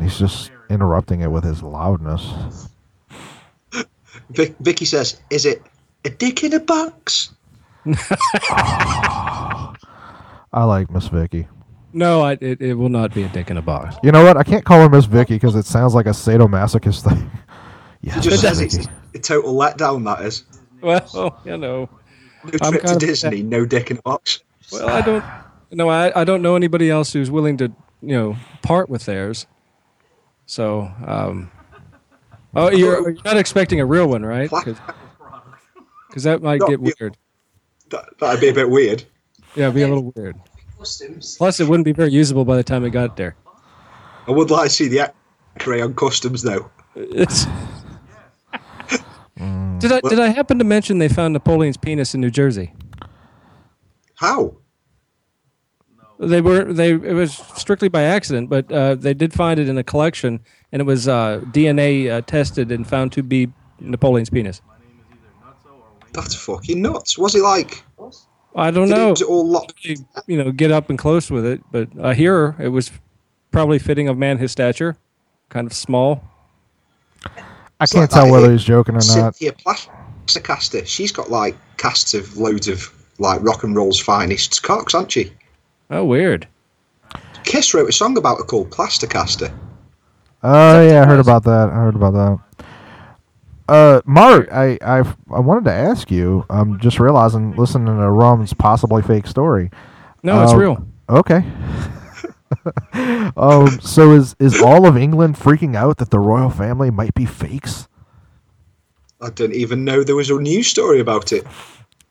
he's just interrupting it with his loudness. Vic, Vicky says, "Is it a dick in a box?" <laughs> I like Miss Vicky. No, I, it, it will not be a dick in a box. You know what? I can't call her Miss Vicky because it sounds like a sadomasochist thing. <laughs> He yes, just says it's a total letdown. That is. Well, <laughs> you know. No I'm trip to kind of- Disney, no dick in a box. Well, I don't. No, I, I don't know anybody else who's willing to you know part with theirs. So, um, oh, you're, you're not expecting a real one, right? Because that might Not get weird. That, that'd be a bit weird. Yeah, it'd be a little weird. Plus, it wouldn't be very usable by the time it got there. I would like to see the X-ray on customs though. <laughs> Did I did I happen to mention they found Napoleon's penis in New Jersey? How? They were they it was strictly by accident, but uh, they did find it in a collection, and it was uh, DNA uh, tested and found to be Napoleon's penis. That's fucking nuts. Was it like? I don't Did it- know. was it all locked? You know, get up and close with it, but I hear it was probably fitting of man his stature, kind of small. I It's can't like tell whether he's joking or not. Cynthia Plaster Caster. She's got like casts of loads of like rock and roll's finest cocks, aren't she? Oh, weird. Kiss wrote a song about her called Plaster Caster. Oh yeah, I heard about that. I heard about that. Uh, Mark, I, I I wanted to ask you. I'm just realizing, listening to Rum's possibly fake story. No, it's Um, real. Okay. <laughs> um. So is is all of England freaking out that the royal family might be fakes? I didn't even know there was a news story about it.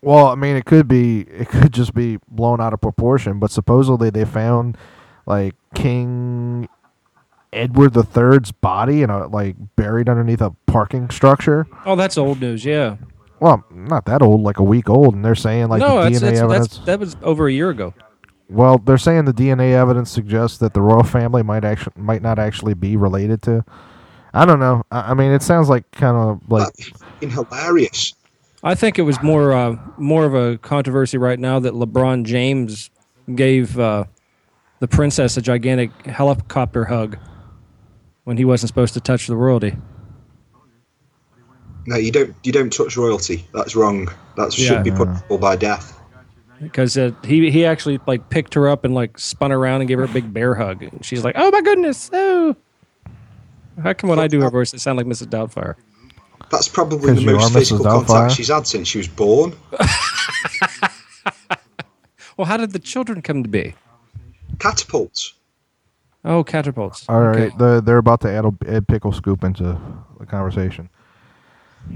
Well, I mean, it could be. It could just be blown out of proportion. But supposedly they found like King Edward III's body and a like buried underneath a parking structure. Oh, that's old news. Yeah. Well, not that old, like a week old, and they're saying like no, the that's, DNA that's, evidence. that's that was over a year ago. Well, they're saying the DNA evidence suggests that the royal family might actually might not actually be related to. I don't know. I, I mean, it sounds like kind of like That's fucking hilarious. I think it was more uh, more of a controversy right now that LeBron James gave uh, the princess a gigantic helicopter hug when he wasn't supposed to touch the royalty. No, you don't. You don't touch royalty. That's wrong. That Yeah. should be punishable by death. because uh, he he actually like picked her up and like spun around and gave her a big bear hug. And she's like, "Oh my goodness, oh!" How come when I do her voice, it sound like Mrs. Doubtfire? That's probably the most are physical contact she's had since she was born. <laughs> Well, how did the children come to be? Catapults. Oh, catapults. All right, Okay. the, they're about to add a add Picklescoop into the conversation.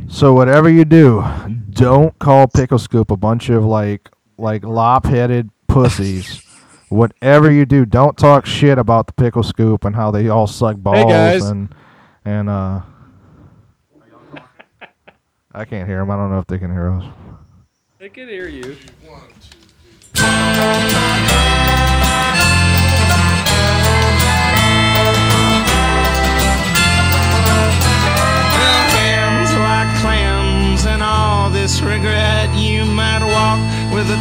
So whatever you do, don't call Picklescoop a bunch of like like lop-headed pussies. <laughs> whatever you do, don't talk shit about the pickle scoop and how they all suck balls guys. and and uh. I can't hear them. I don't know if they can hear us. They can hear you. hands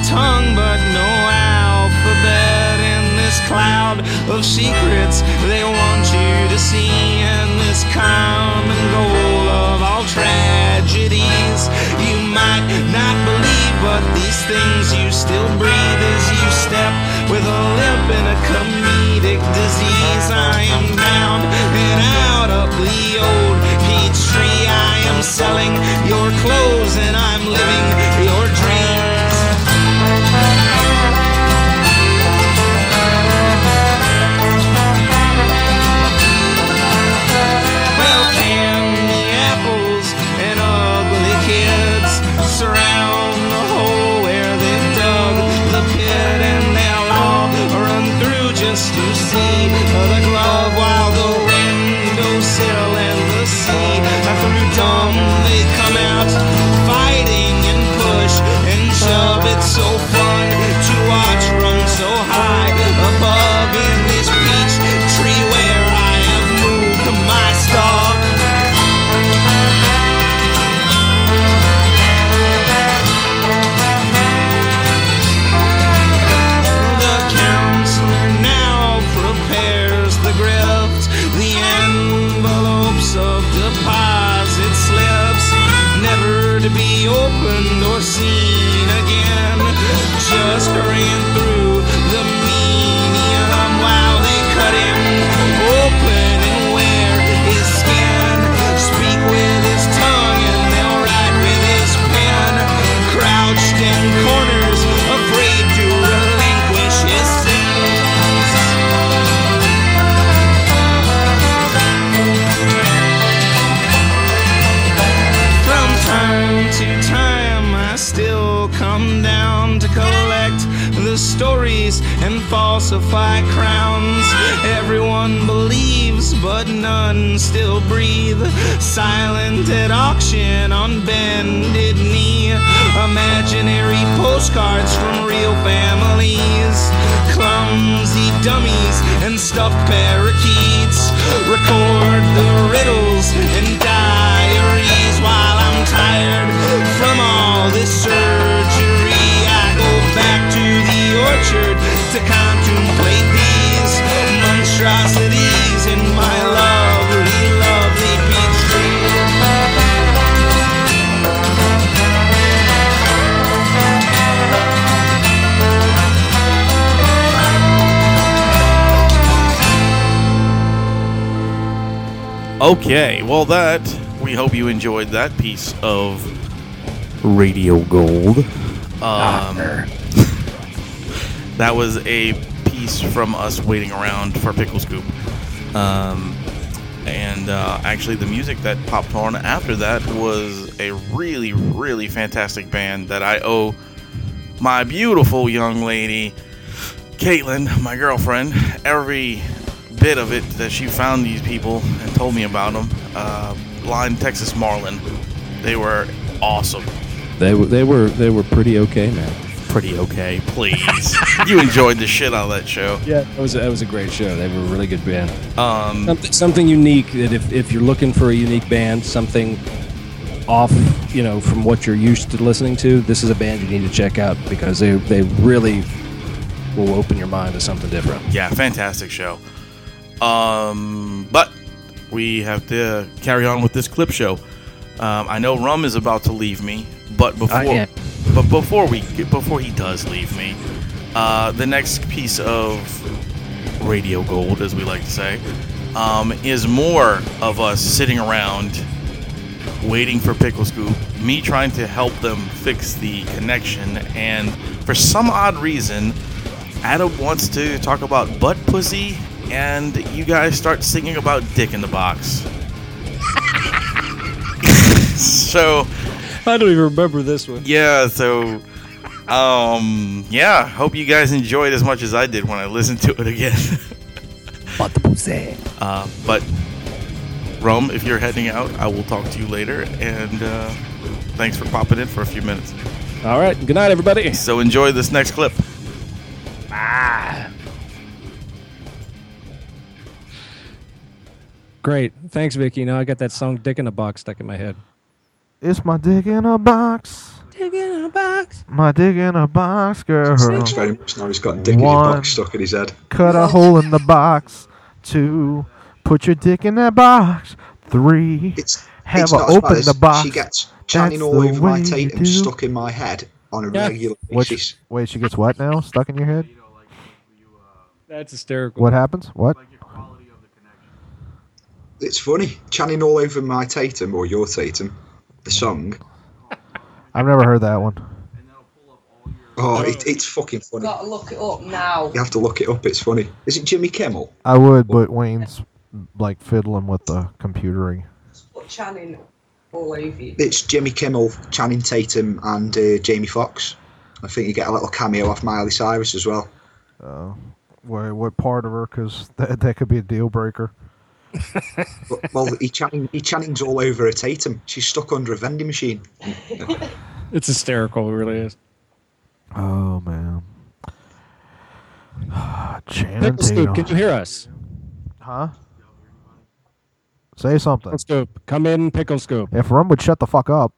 tongue but no alphabet in this cloud of secrets they want you to see. And this common goal of all tragedies you might not believe, but these things you still breathe as you step with a limp and a comedic disease. I am bound and out of the old peach tree. I am selling your clothes and I'm living your dreams. Falsify crowns. Everyone believes, but none still breathe. Silent at auction on bended knee. Imaginary postcards from real families. Clumsy dummies and stuffed parakeets. Record the riddles and Okay, well, that we hope you enjoyed that piece of radio gold. Um, <laughs> that was a piece from us waiting around for Picklescoop. Um, and uh, actually, the music that popped on after that was a really, really fantastic band that I owe my beautiful young lady, Caitlin, my girlfriend, every bit of it that she found these people and told me about them. Uh, Blind Texas Marlin, they were awesome. They were they were they were pretty okay, man. Pretty okay, please. <laughs> you enjoyed the shit out of that show. Yeah, that was a, that was a great show. They were a really good band. Um, Something, something unique that if, if you're looking for a unique band, something off, you know, from what you're used to listening to, this is a band you need to check out because they they really will open your mind to something different. Yeah, fantastic show. Um, but we have to carry on with this clip show. Um, I know Rum is about to leave me, but before but before we before he does leave me, uh, the next piece of radio gold, as we like to say, um, is more of us sitting around waiting for Picklescoop, me trying to help them fix the connection, and for some odd reason, Adam wants to talk about butt pussy, and you guys start singing about dick in the box. <laughs> so I don't even remember this one. yeah, so um yeah, hope you guys enjoyed as much as I did when I listened to it again. <laughs> Butt pussy. Uh, but Rome, if you're heading out, I will talk to you later and uh, thanks for popping in for a few minutes. All right. Good night, everybody. So enjoy this next clip. Great. Thanks, Vicky. Now I got that song "Dick in a Box" stuck in my head. It's my dick in a box. Dick in a box. My dick in a box, girl. Thanks very much. Now he's got dick in his One. box stuck in his head. Cut a hole in the box. Two. Put your dick in that box. Three. It's Have it's a not as bad open the box. She gets chanting That's all over my way you Tatum stuck in my head on a Yeah. regular What? basis. Wait, she gets what now? Stuck in your head? That's hysterical. What happens? What? It's funny. Channing all over my Tatum or your Tatum, the song. I've never heard that one. Oh, it, it's fucking funny. You've Gotta look it up now. You have to look it up. It's funny. Is it Jimmy Kimmel? I would, but Wayne's like fiddling with the computering. Put Channing all over you. It's Jimmy Kimmel, Channing Tatum, and uh, Jamie Foxx. I think you get a little cameo off Miley Cyrus as well. Uh, what, what part of her? Because <laughs> that, that could be a deal breaker. But, well, he chanting, he channings all over her Tatum. She's stuck under a vending machine. <laughs> It's hysterical. It really is. Oh man. <sighs> Channing Pickle can you hear us? Huh? Say something. Picklescoop, come in. Picklescoop. If Rum would shut the fuck up,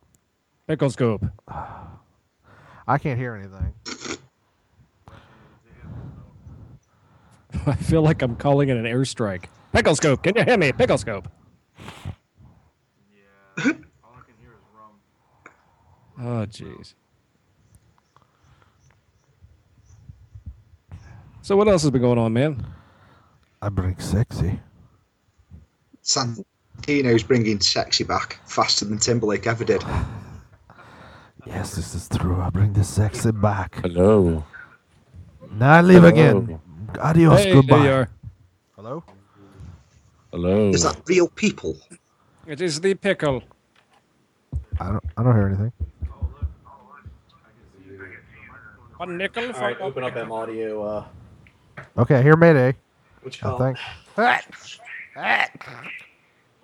Picklescoop. <sighs> I can't hear anything. <laughs> I feel like I'm calling it an airstrike. Picklescoop, can you hear me? Picklescoop. <laughs> Oh, jeez. So what else has been going on, man? I bring sexy. Santino's bringing sexy back faster than Timberlake ever did. Yes, this is true. I bring the sexy back. Hello. Now I leave Hello. again. Adios. Hey, goodbye. there you are. Hello. Hello. Is that real people? It is the pickle. I don't. I don't hear anything. One nickel All for right, a open up pickle. M audio. Uh, Okay, here Mayday. which I column? think.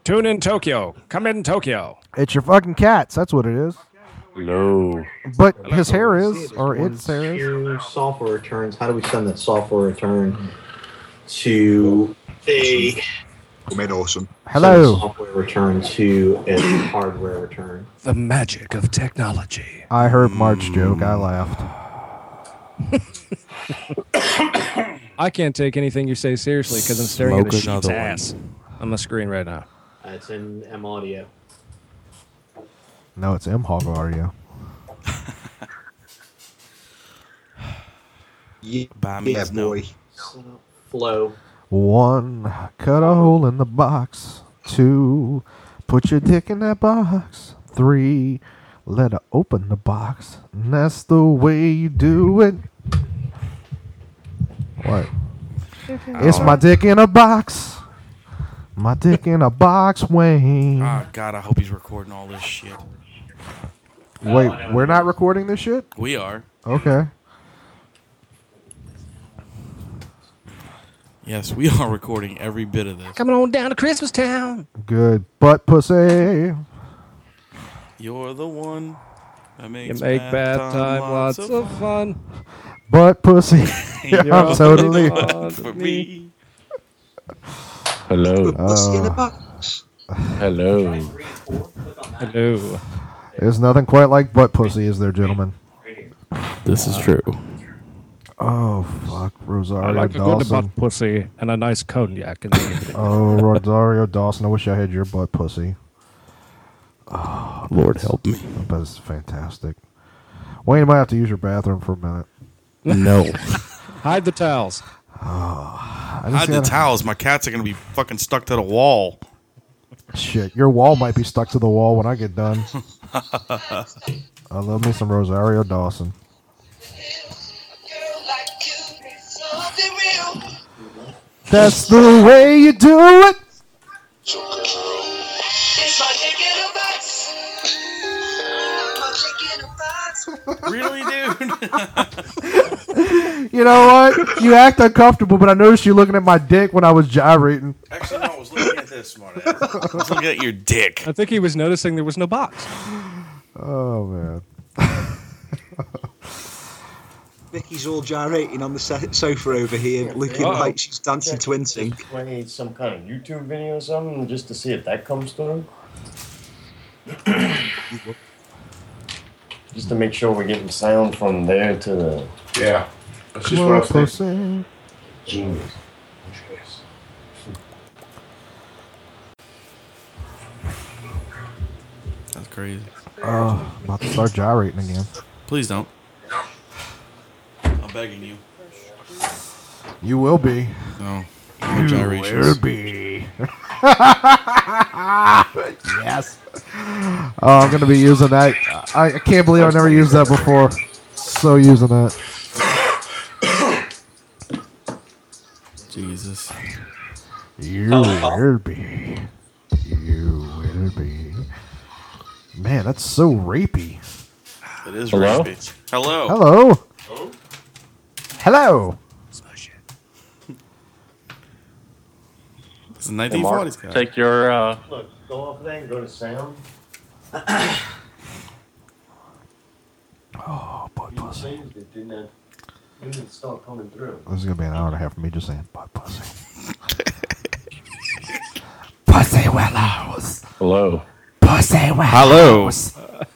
Tune in Tokyo. Come in Tokyo. It's your fucking cats. That's what it is. Hello. But his hair is, or its hair is. Software returns. How do we send that software return to a I mean, awesome. send a Hello. software return to a <clears throat> hardware return? The magic of technology. I heard Mark's joke. I laughed. <coughs> I can't take anything you say seriously because I'm staring at a sheep's one. ass on the screen right now. Uh, it's in M audio. No, it's M Hog Audio. <laughs> Yeah, yeah is no. boy. Flow. One, cut a hole in the box. Two, put your dick in that box. Three, let her open the box. And that's the way you do it. What? It's my dick in a box. My dick in a box, Wayne. Oh God, I hope he's recording all this shit. Wait, we're not recording this shit? We are. Okay. Yes, we are recording every bit of this. Coming on down to Christmas Town. Good. Butt pussy. You're the one that You makes make bad time lots of fun. Butt pussy. <laughs> <laughs> You're I'm totally. the for me. Hello. Pussy in a Uh, box. Hello. Hello. There's nothing quite like butt pussy, is there, gentlemen? This is true. Oh fuck, Rosario I like a good butt pussy and a nice cognac in the evening. <laughs> Oh, Rosario Dawson, I wish I had your butt pussy. Oh, Lord help me. That's fantastic. Wayne, you might have to use your bathroom for a minute. No. <laughs> Hide the towels. Ah, I just Hide the gotta- towels. My cats are gonna be fucking stuck to the wall. Shit, your wall might be stuck to the wall when I get done. <laughs> I love me some Rosario Dawson. That's the way you do it. A box. Really, dude? <laughs> You know what? You act uncomfortable, but I noticed you looking at my dick when I was gyrating. Actually, no. I was looking at this, smart ass. I was looking at your dick. I think he was noticing there was no box. Oh man. <laughs> Vicky's all gyrating on the sofa over here, looking Uh-oh. like she's dancing to NSYNC. Play some kind of YouTube video or something just to see if that comes through. <coughs> just to make sure we're getting sound from there to the. Yeah. That's just what I on, was thinking. Genius. That's crazy. Oh, I'm about to start gyrating again. Please don't. I'm begging you. You will be. No. You gyrations. will be. <laughs> yes. Oh, I'm gonna be using that. I, I can't believe I never used that before. So using that. Jesus. You will be. You will be. Man, that's so rapey. It is Hello? rapey. Hello. Hello. Hello. It's a Hey, 1940s Mark, guy. take your. Uh, Look, go off there and go to sound. <coughs> oh, boy, you saved it, didn't it? When did it start coming through? This is gonna be an hour and a half of me just saying butt pussy. <laughs> pussy willows. Hello. Pussy willows. Hello. <laughs>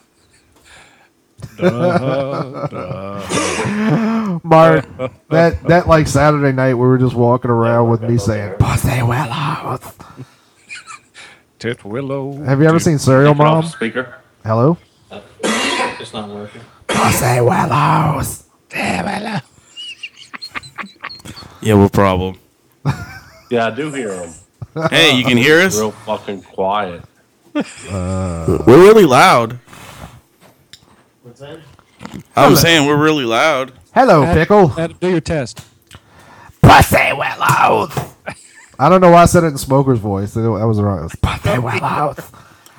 <laughs> Mark, that that like Saturday night we were just walking around with me saying pussy willows. <laughs> Tit willow. Have you ever seen Serial Take it off Mom? Speaker. Hello. <coughs> It's not working. Pussy willows. Yeah, what problem? <laughs> Yeah, I do hear them. Hey, you can hear us? Real fucking quiet. Uh, We're really loud. What's that? I was saying we're really loud. Hello, Ad- pickle. Ad- do your test. Pussy willows. I don't know why I said it in Smoker's voice. That was wrong. It was pussy willows.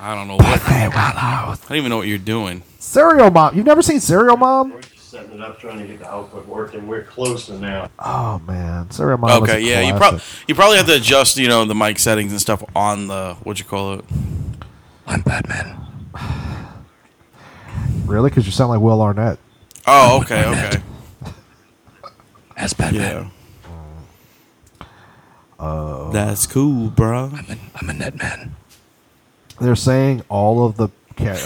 I don't know what. Pussy willows. I don't even know what you're doing. Serial Mom. You've never seen Serial Mom? We're just setting it up, trying to get the output working. We're closer now. Oh man, Serial Mom. was a Okay, yeah, you classic. probably you probably have to adjust, you know, the mic settings and stuff on the what you call it. I'm Batman. Really? Because you sound like Will Arnett. Oh, okay, okay. <laughs> As Batman. Yeah. Uh, That's cool, bro. I'm a net man. they're saying all of the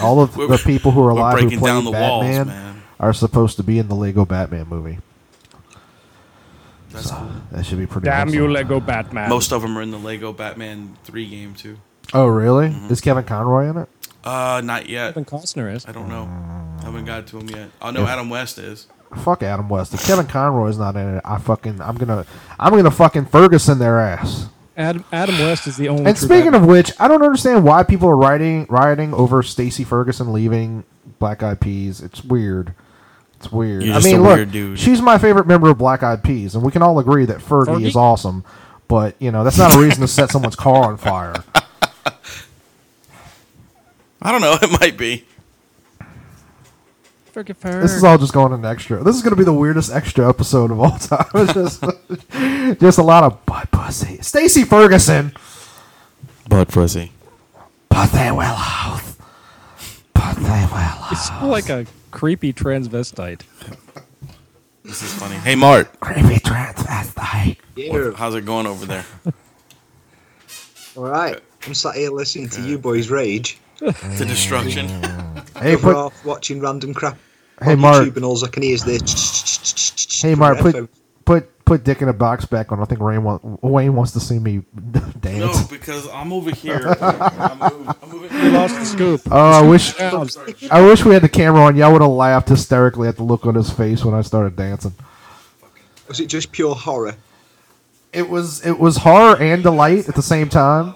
all of the people who are <laughs> alive who breaking down played the walls, Batman man. are supposed to be in the Lego Batman movie. That's cool. That should be pretty. Damn awesome. you, Lego Batman. Most of them are in the Lego Batman 3 game too. Oh really? Mm-hmm. Is Kevin Conroy in it? Uh, not yet. Kevin Costner is. I don't know. I haven't got to him yet. I know Yeah. Adam West is. Fuck Adam West. If Kevin Conroy's not in it, I fucking I'm gonna I'm gonna fucking Ferguson their ass. Adam, Adam West is the only. One. And true speaking Batman. of which, I don't understand why people are rioting rioting over Stacy Ferguson leaving Black Eyed Peas. It's weird. It's weird. You're I just mean, a look, weird dude. she's my favorite member of Black Eyed Peas, and we can all agree that Fergie, Fergie? is awesome. But you know, that's not a reason to set someone's car on fire. <laughs> I don't know. <laughs> It might be. Forget her. This is all just going in extra. This is going to be the weirdest extra episode of all <laughs> time. It's just, <laughs> just a lot of butt pussy. Stacy Ferguson. Butt pussy. Pussy Willows. Pussy Willows. You sound like a creepy transvestite. This is funny. Hey, Mart. Creepy transvestite. What- how's it going over there? All right. I'm sat here listening to you boys rage. The destruction. Hey, Cover put- off watching random crap Hey, Mark. YouTube and all I can hear is this. Hey, Mark, put put put Dick in a box back on. I think Wayne, wa- Wayne wants to see me <laughs> dance. No, because I'm over here. I'm moving, I'm moving. <laughs> You lost the scoop. Oh, I wish <laughs> Down. I wish we had the camera on. Y'all would have laughed hysterically at the look on his face when I started dancing. Was it just pure horror? It was it was horror and delight at the same time.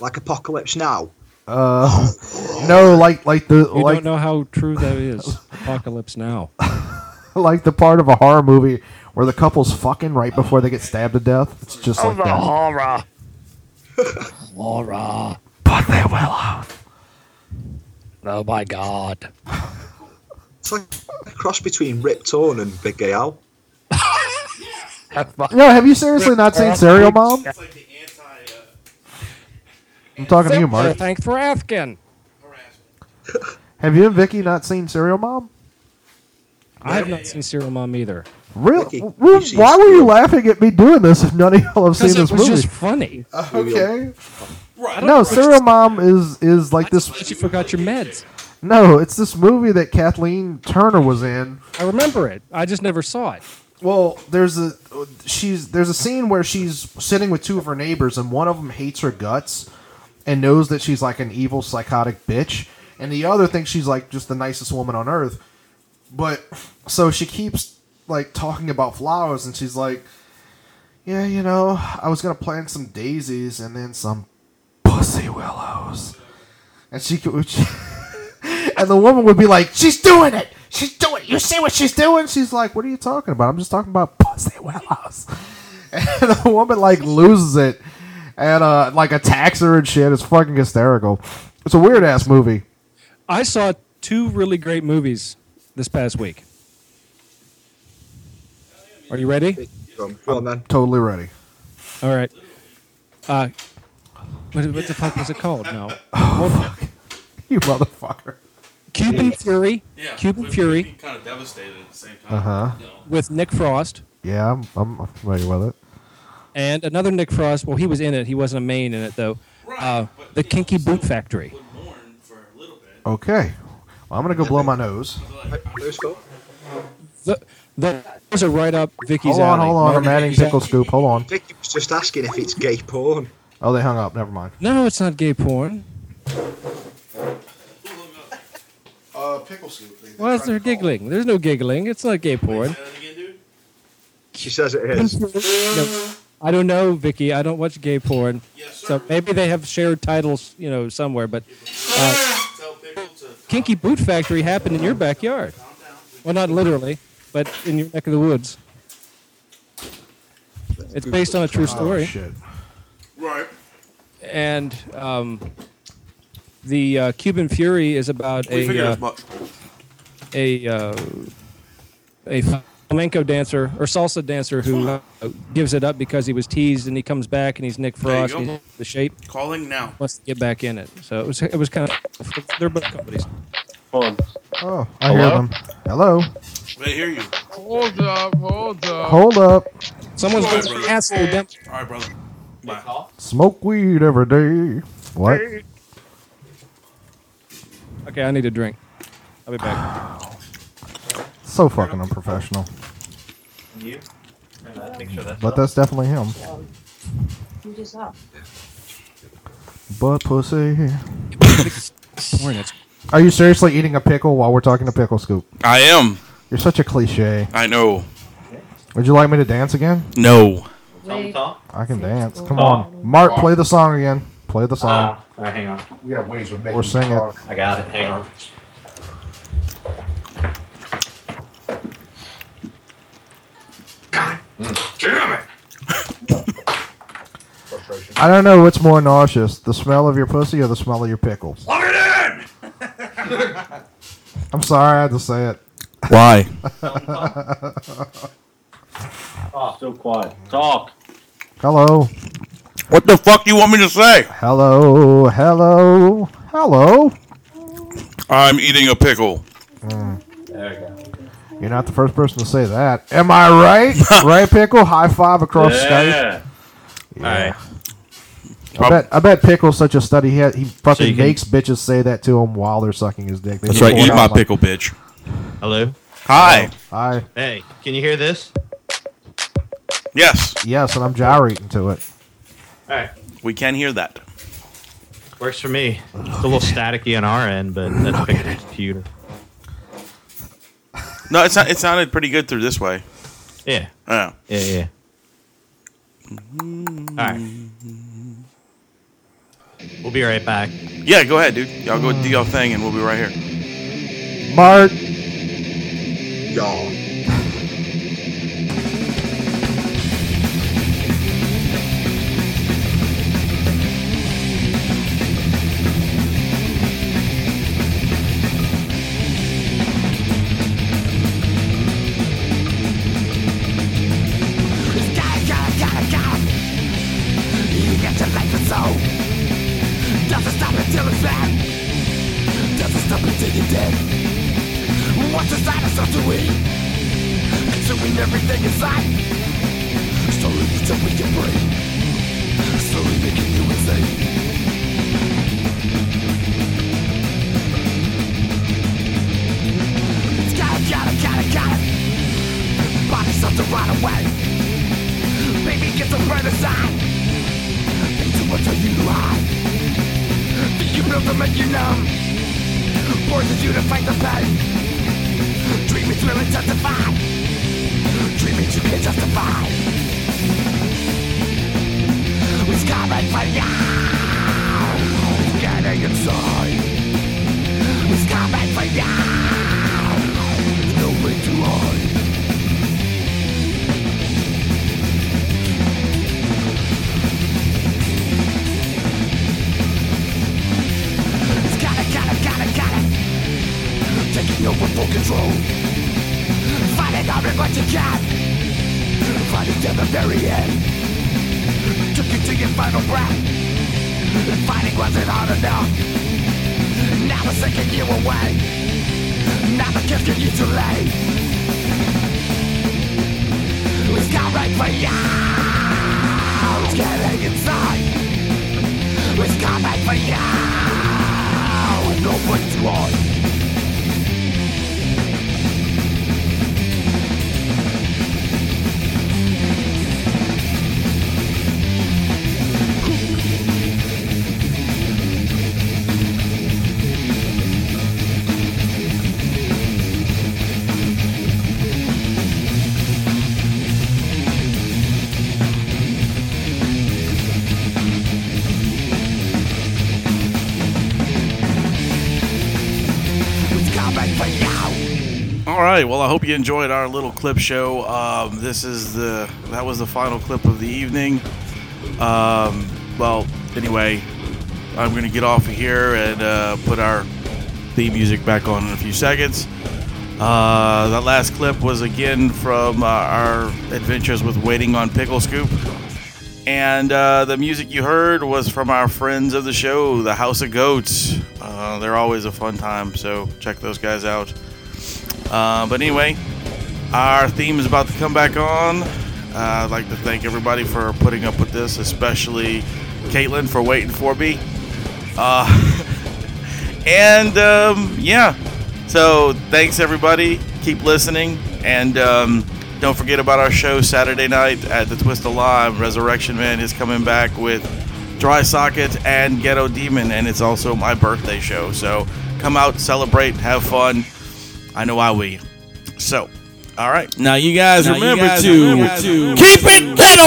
Like Apocalypse Now? Uh, <laughs> no, like like the You like don't know how true that is. Apocalypse Now. <laughs> like the part of a horror movie where the couple's fucking right before they get stabbed to death. It's just like that. horror. <laughs> horror. But they will. Oh my god. It's like a cross between Rip Torn and Big Gay Al. No, have you seriously not seen Serial Mom? I'm talking to you, Mark. Thanks for asking. Have you and Vicky not seen Serial Mom? I have not seen Serial Mom either. Really? Well, Why were you laughing at me doing this if none of y'all have seen Because this it was movie? just funny. Okay. I don't No, know, Serial Mom is is like this. But you forgot your meds. No, it's this movie that Kathleen Turner was in. I remember it. I just never saw it. Well, there's a she's there's a scene where she's sitting with two of her neighbors, and one of them hates her guts and knows that she's like an evil psychotic bitch, and the other thinks she's like just the nicest woman on earth. But so she keeps like talking about flowers, and she's like, "Yeah, you know, I was gonna plant some daisies and then some pussy willows," and she could. <laughs> and the woman would be like, "She's doing it. She's doing it. You see what she's doing?" She's like, "What are you talking about? I'm just talking about pussy willows." <laughs> And the woman like loses it and uh like attacks her and shit. It's fucking hysterical. It's a weird ass movie. I saw two really great movies this past week. Are you ready? Go on, then. Totally ready. All right. Uh, what, what the fuck was it called? No. <laughs> You motherfucker. Cuban Fury. Yeah, Cuban we'd Fury kind of devastated at the same time. Uh time. huh. with Nick Frost Yeah, I'm, I'm familiar with it. And another Nick Frost. Well, he was in it. He wasn't a main in it though. Uh, the Kinky Boot Factory. Okay. Well, I'm gonna go blow my nose. Let's go. The, the, those are right up Vicky's Hold on, alley. hold on. I'm adding Picklescoop. Hold on. Vicky was just asking if it's gay porn. Oh, they hung up. Never mind. No, it's not gay porn. Uh, Picklescoop. They- they Why is tried there to call giggling? There's no giggling. It's not gay porn. She says it is. <laughs> No, I don't know, Vicky. I don't watch gay porn. So maybe they have shared titles, you know, somewhere. But uh, Kinky Boot Factory happened in your backyard. Well, not literally, but in your neck of the woods. It's based on a true story. Oh. Right. And um, the uh, Cuban Fury is about We a uh, a uh, a flamenco dancer or salsa dancer who uh, gives it up because he was teased, and he comes back and he's Nick Frost, go. and he's the shape. Calling now. Wants to get back in it, so it was it was kind of they're both companies. Hold on. Oh, I hear them. Hello. They hear you. Hold up, hold up. Hold up. Someone's All right, going brother. to ask for them. All right, brother. Bye. Smoke weed every day. What? Okay, I need a drink. I'll be back. <sighs> <sighs> So fucking unprofessional. You? Make sure that's But that's definitely him. Who does that? Butt pussy. Porn, it's- Are you seriously eating a pickle while we're talking to Picklescoop? I am. You're such a cliche. I know. Would you like me to dance again? No. Wait. I can dance. Come on. Mark, play the song again. Play the song. Ah, all right, hang on. We got ways of making Or sing it. I got it. Hang on. Damn it! <laughs> I don't know what's more nauseous, the smell of your pussy or the smell of your pickles. Plug it in! <laughs> I'm sorry I had to say it. Why? <laughs> Oh, so quiet. Talk. Hello. What the fuck do you want me to say? Hello. Hello. Hello. I'm eating a pickle. Mm. There we go. You're not the first person to say that. Am I right? <laughs> right, Pickle? High five across Skype. Yeah. Alright. I bet, I bet Pickle's such a study. He, ha- he fucking you can- makes bitches say that to him while they're sucking his dick. They That's right. pull Eat my like- pickle, bitch. Hello. Hi. Hi. Hey, can you hear this? Yes. Yes, and I'm gyrating to it. All right. We can hear that. Works for me. It's a little staticky on our end, but that's picked the computer. No, it's not, it sounded pretty good through this way. Yeah. Yeah. Yeah, yeah. All right. We'll be right back. Yeah, go ahead, dude. Y'all go do your thing, and we'll be right here. Mark. Y'all. What's inside us to eat? Consuming everything inside. Slowly until we can breathe. Slowly making you insane. It's gotta, gotta, gotta, gotta. Body something right away. Baby, get the burn aside. Think too much of you to. The you know to make you numb. Forces you to fight the pain. Dream it, thrill, and justify. Dream it, you can justify. We skylight for you. Getting inside. We skylight for you. No way to hide. Over full control Fighting it what you can Fighting to the very end. Took you to your final breath. Fighting wasn't hard enough. Now it's taking you away. Now the gift can you too late. It's got right for you It's getting inside. It's coming for you! No place to right. Well, I hope you enjoyed our little clip show. Um, this is the that was the final clip of the evening. Um, well, anyway, I'm gonna get off of here and uh, put our theme music back on in a few seconds. Uh, that last clip was again from uh, our adventures with waiting on Picklescoop. And uh, the music you heard was from our friends of the show, the House of Goats. Uh, they're always a fun time, so check those guys out. Uh, but anyway, our theme is about to come back on. Uh, I'd like to thank everybody for putting up with this, especially Caitlin for waiting for me. Uh, <laughs> and um, yeah, so thanks everybody. Keep listening, and um, don't forget about our show Saturday night at the Twist Alive. Resurrection Man is coming back with Drysocket and Ghetto Demon, and it's also my birthday show. So come out, celebrate, have fun. I know I will. So, all right. Now you guys Now you remember guys to remember to keep it ghetto.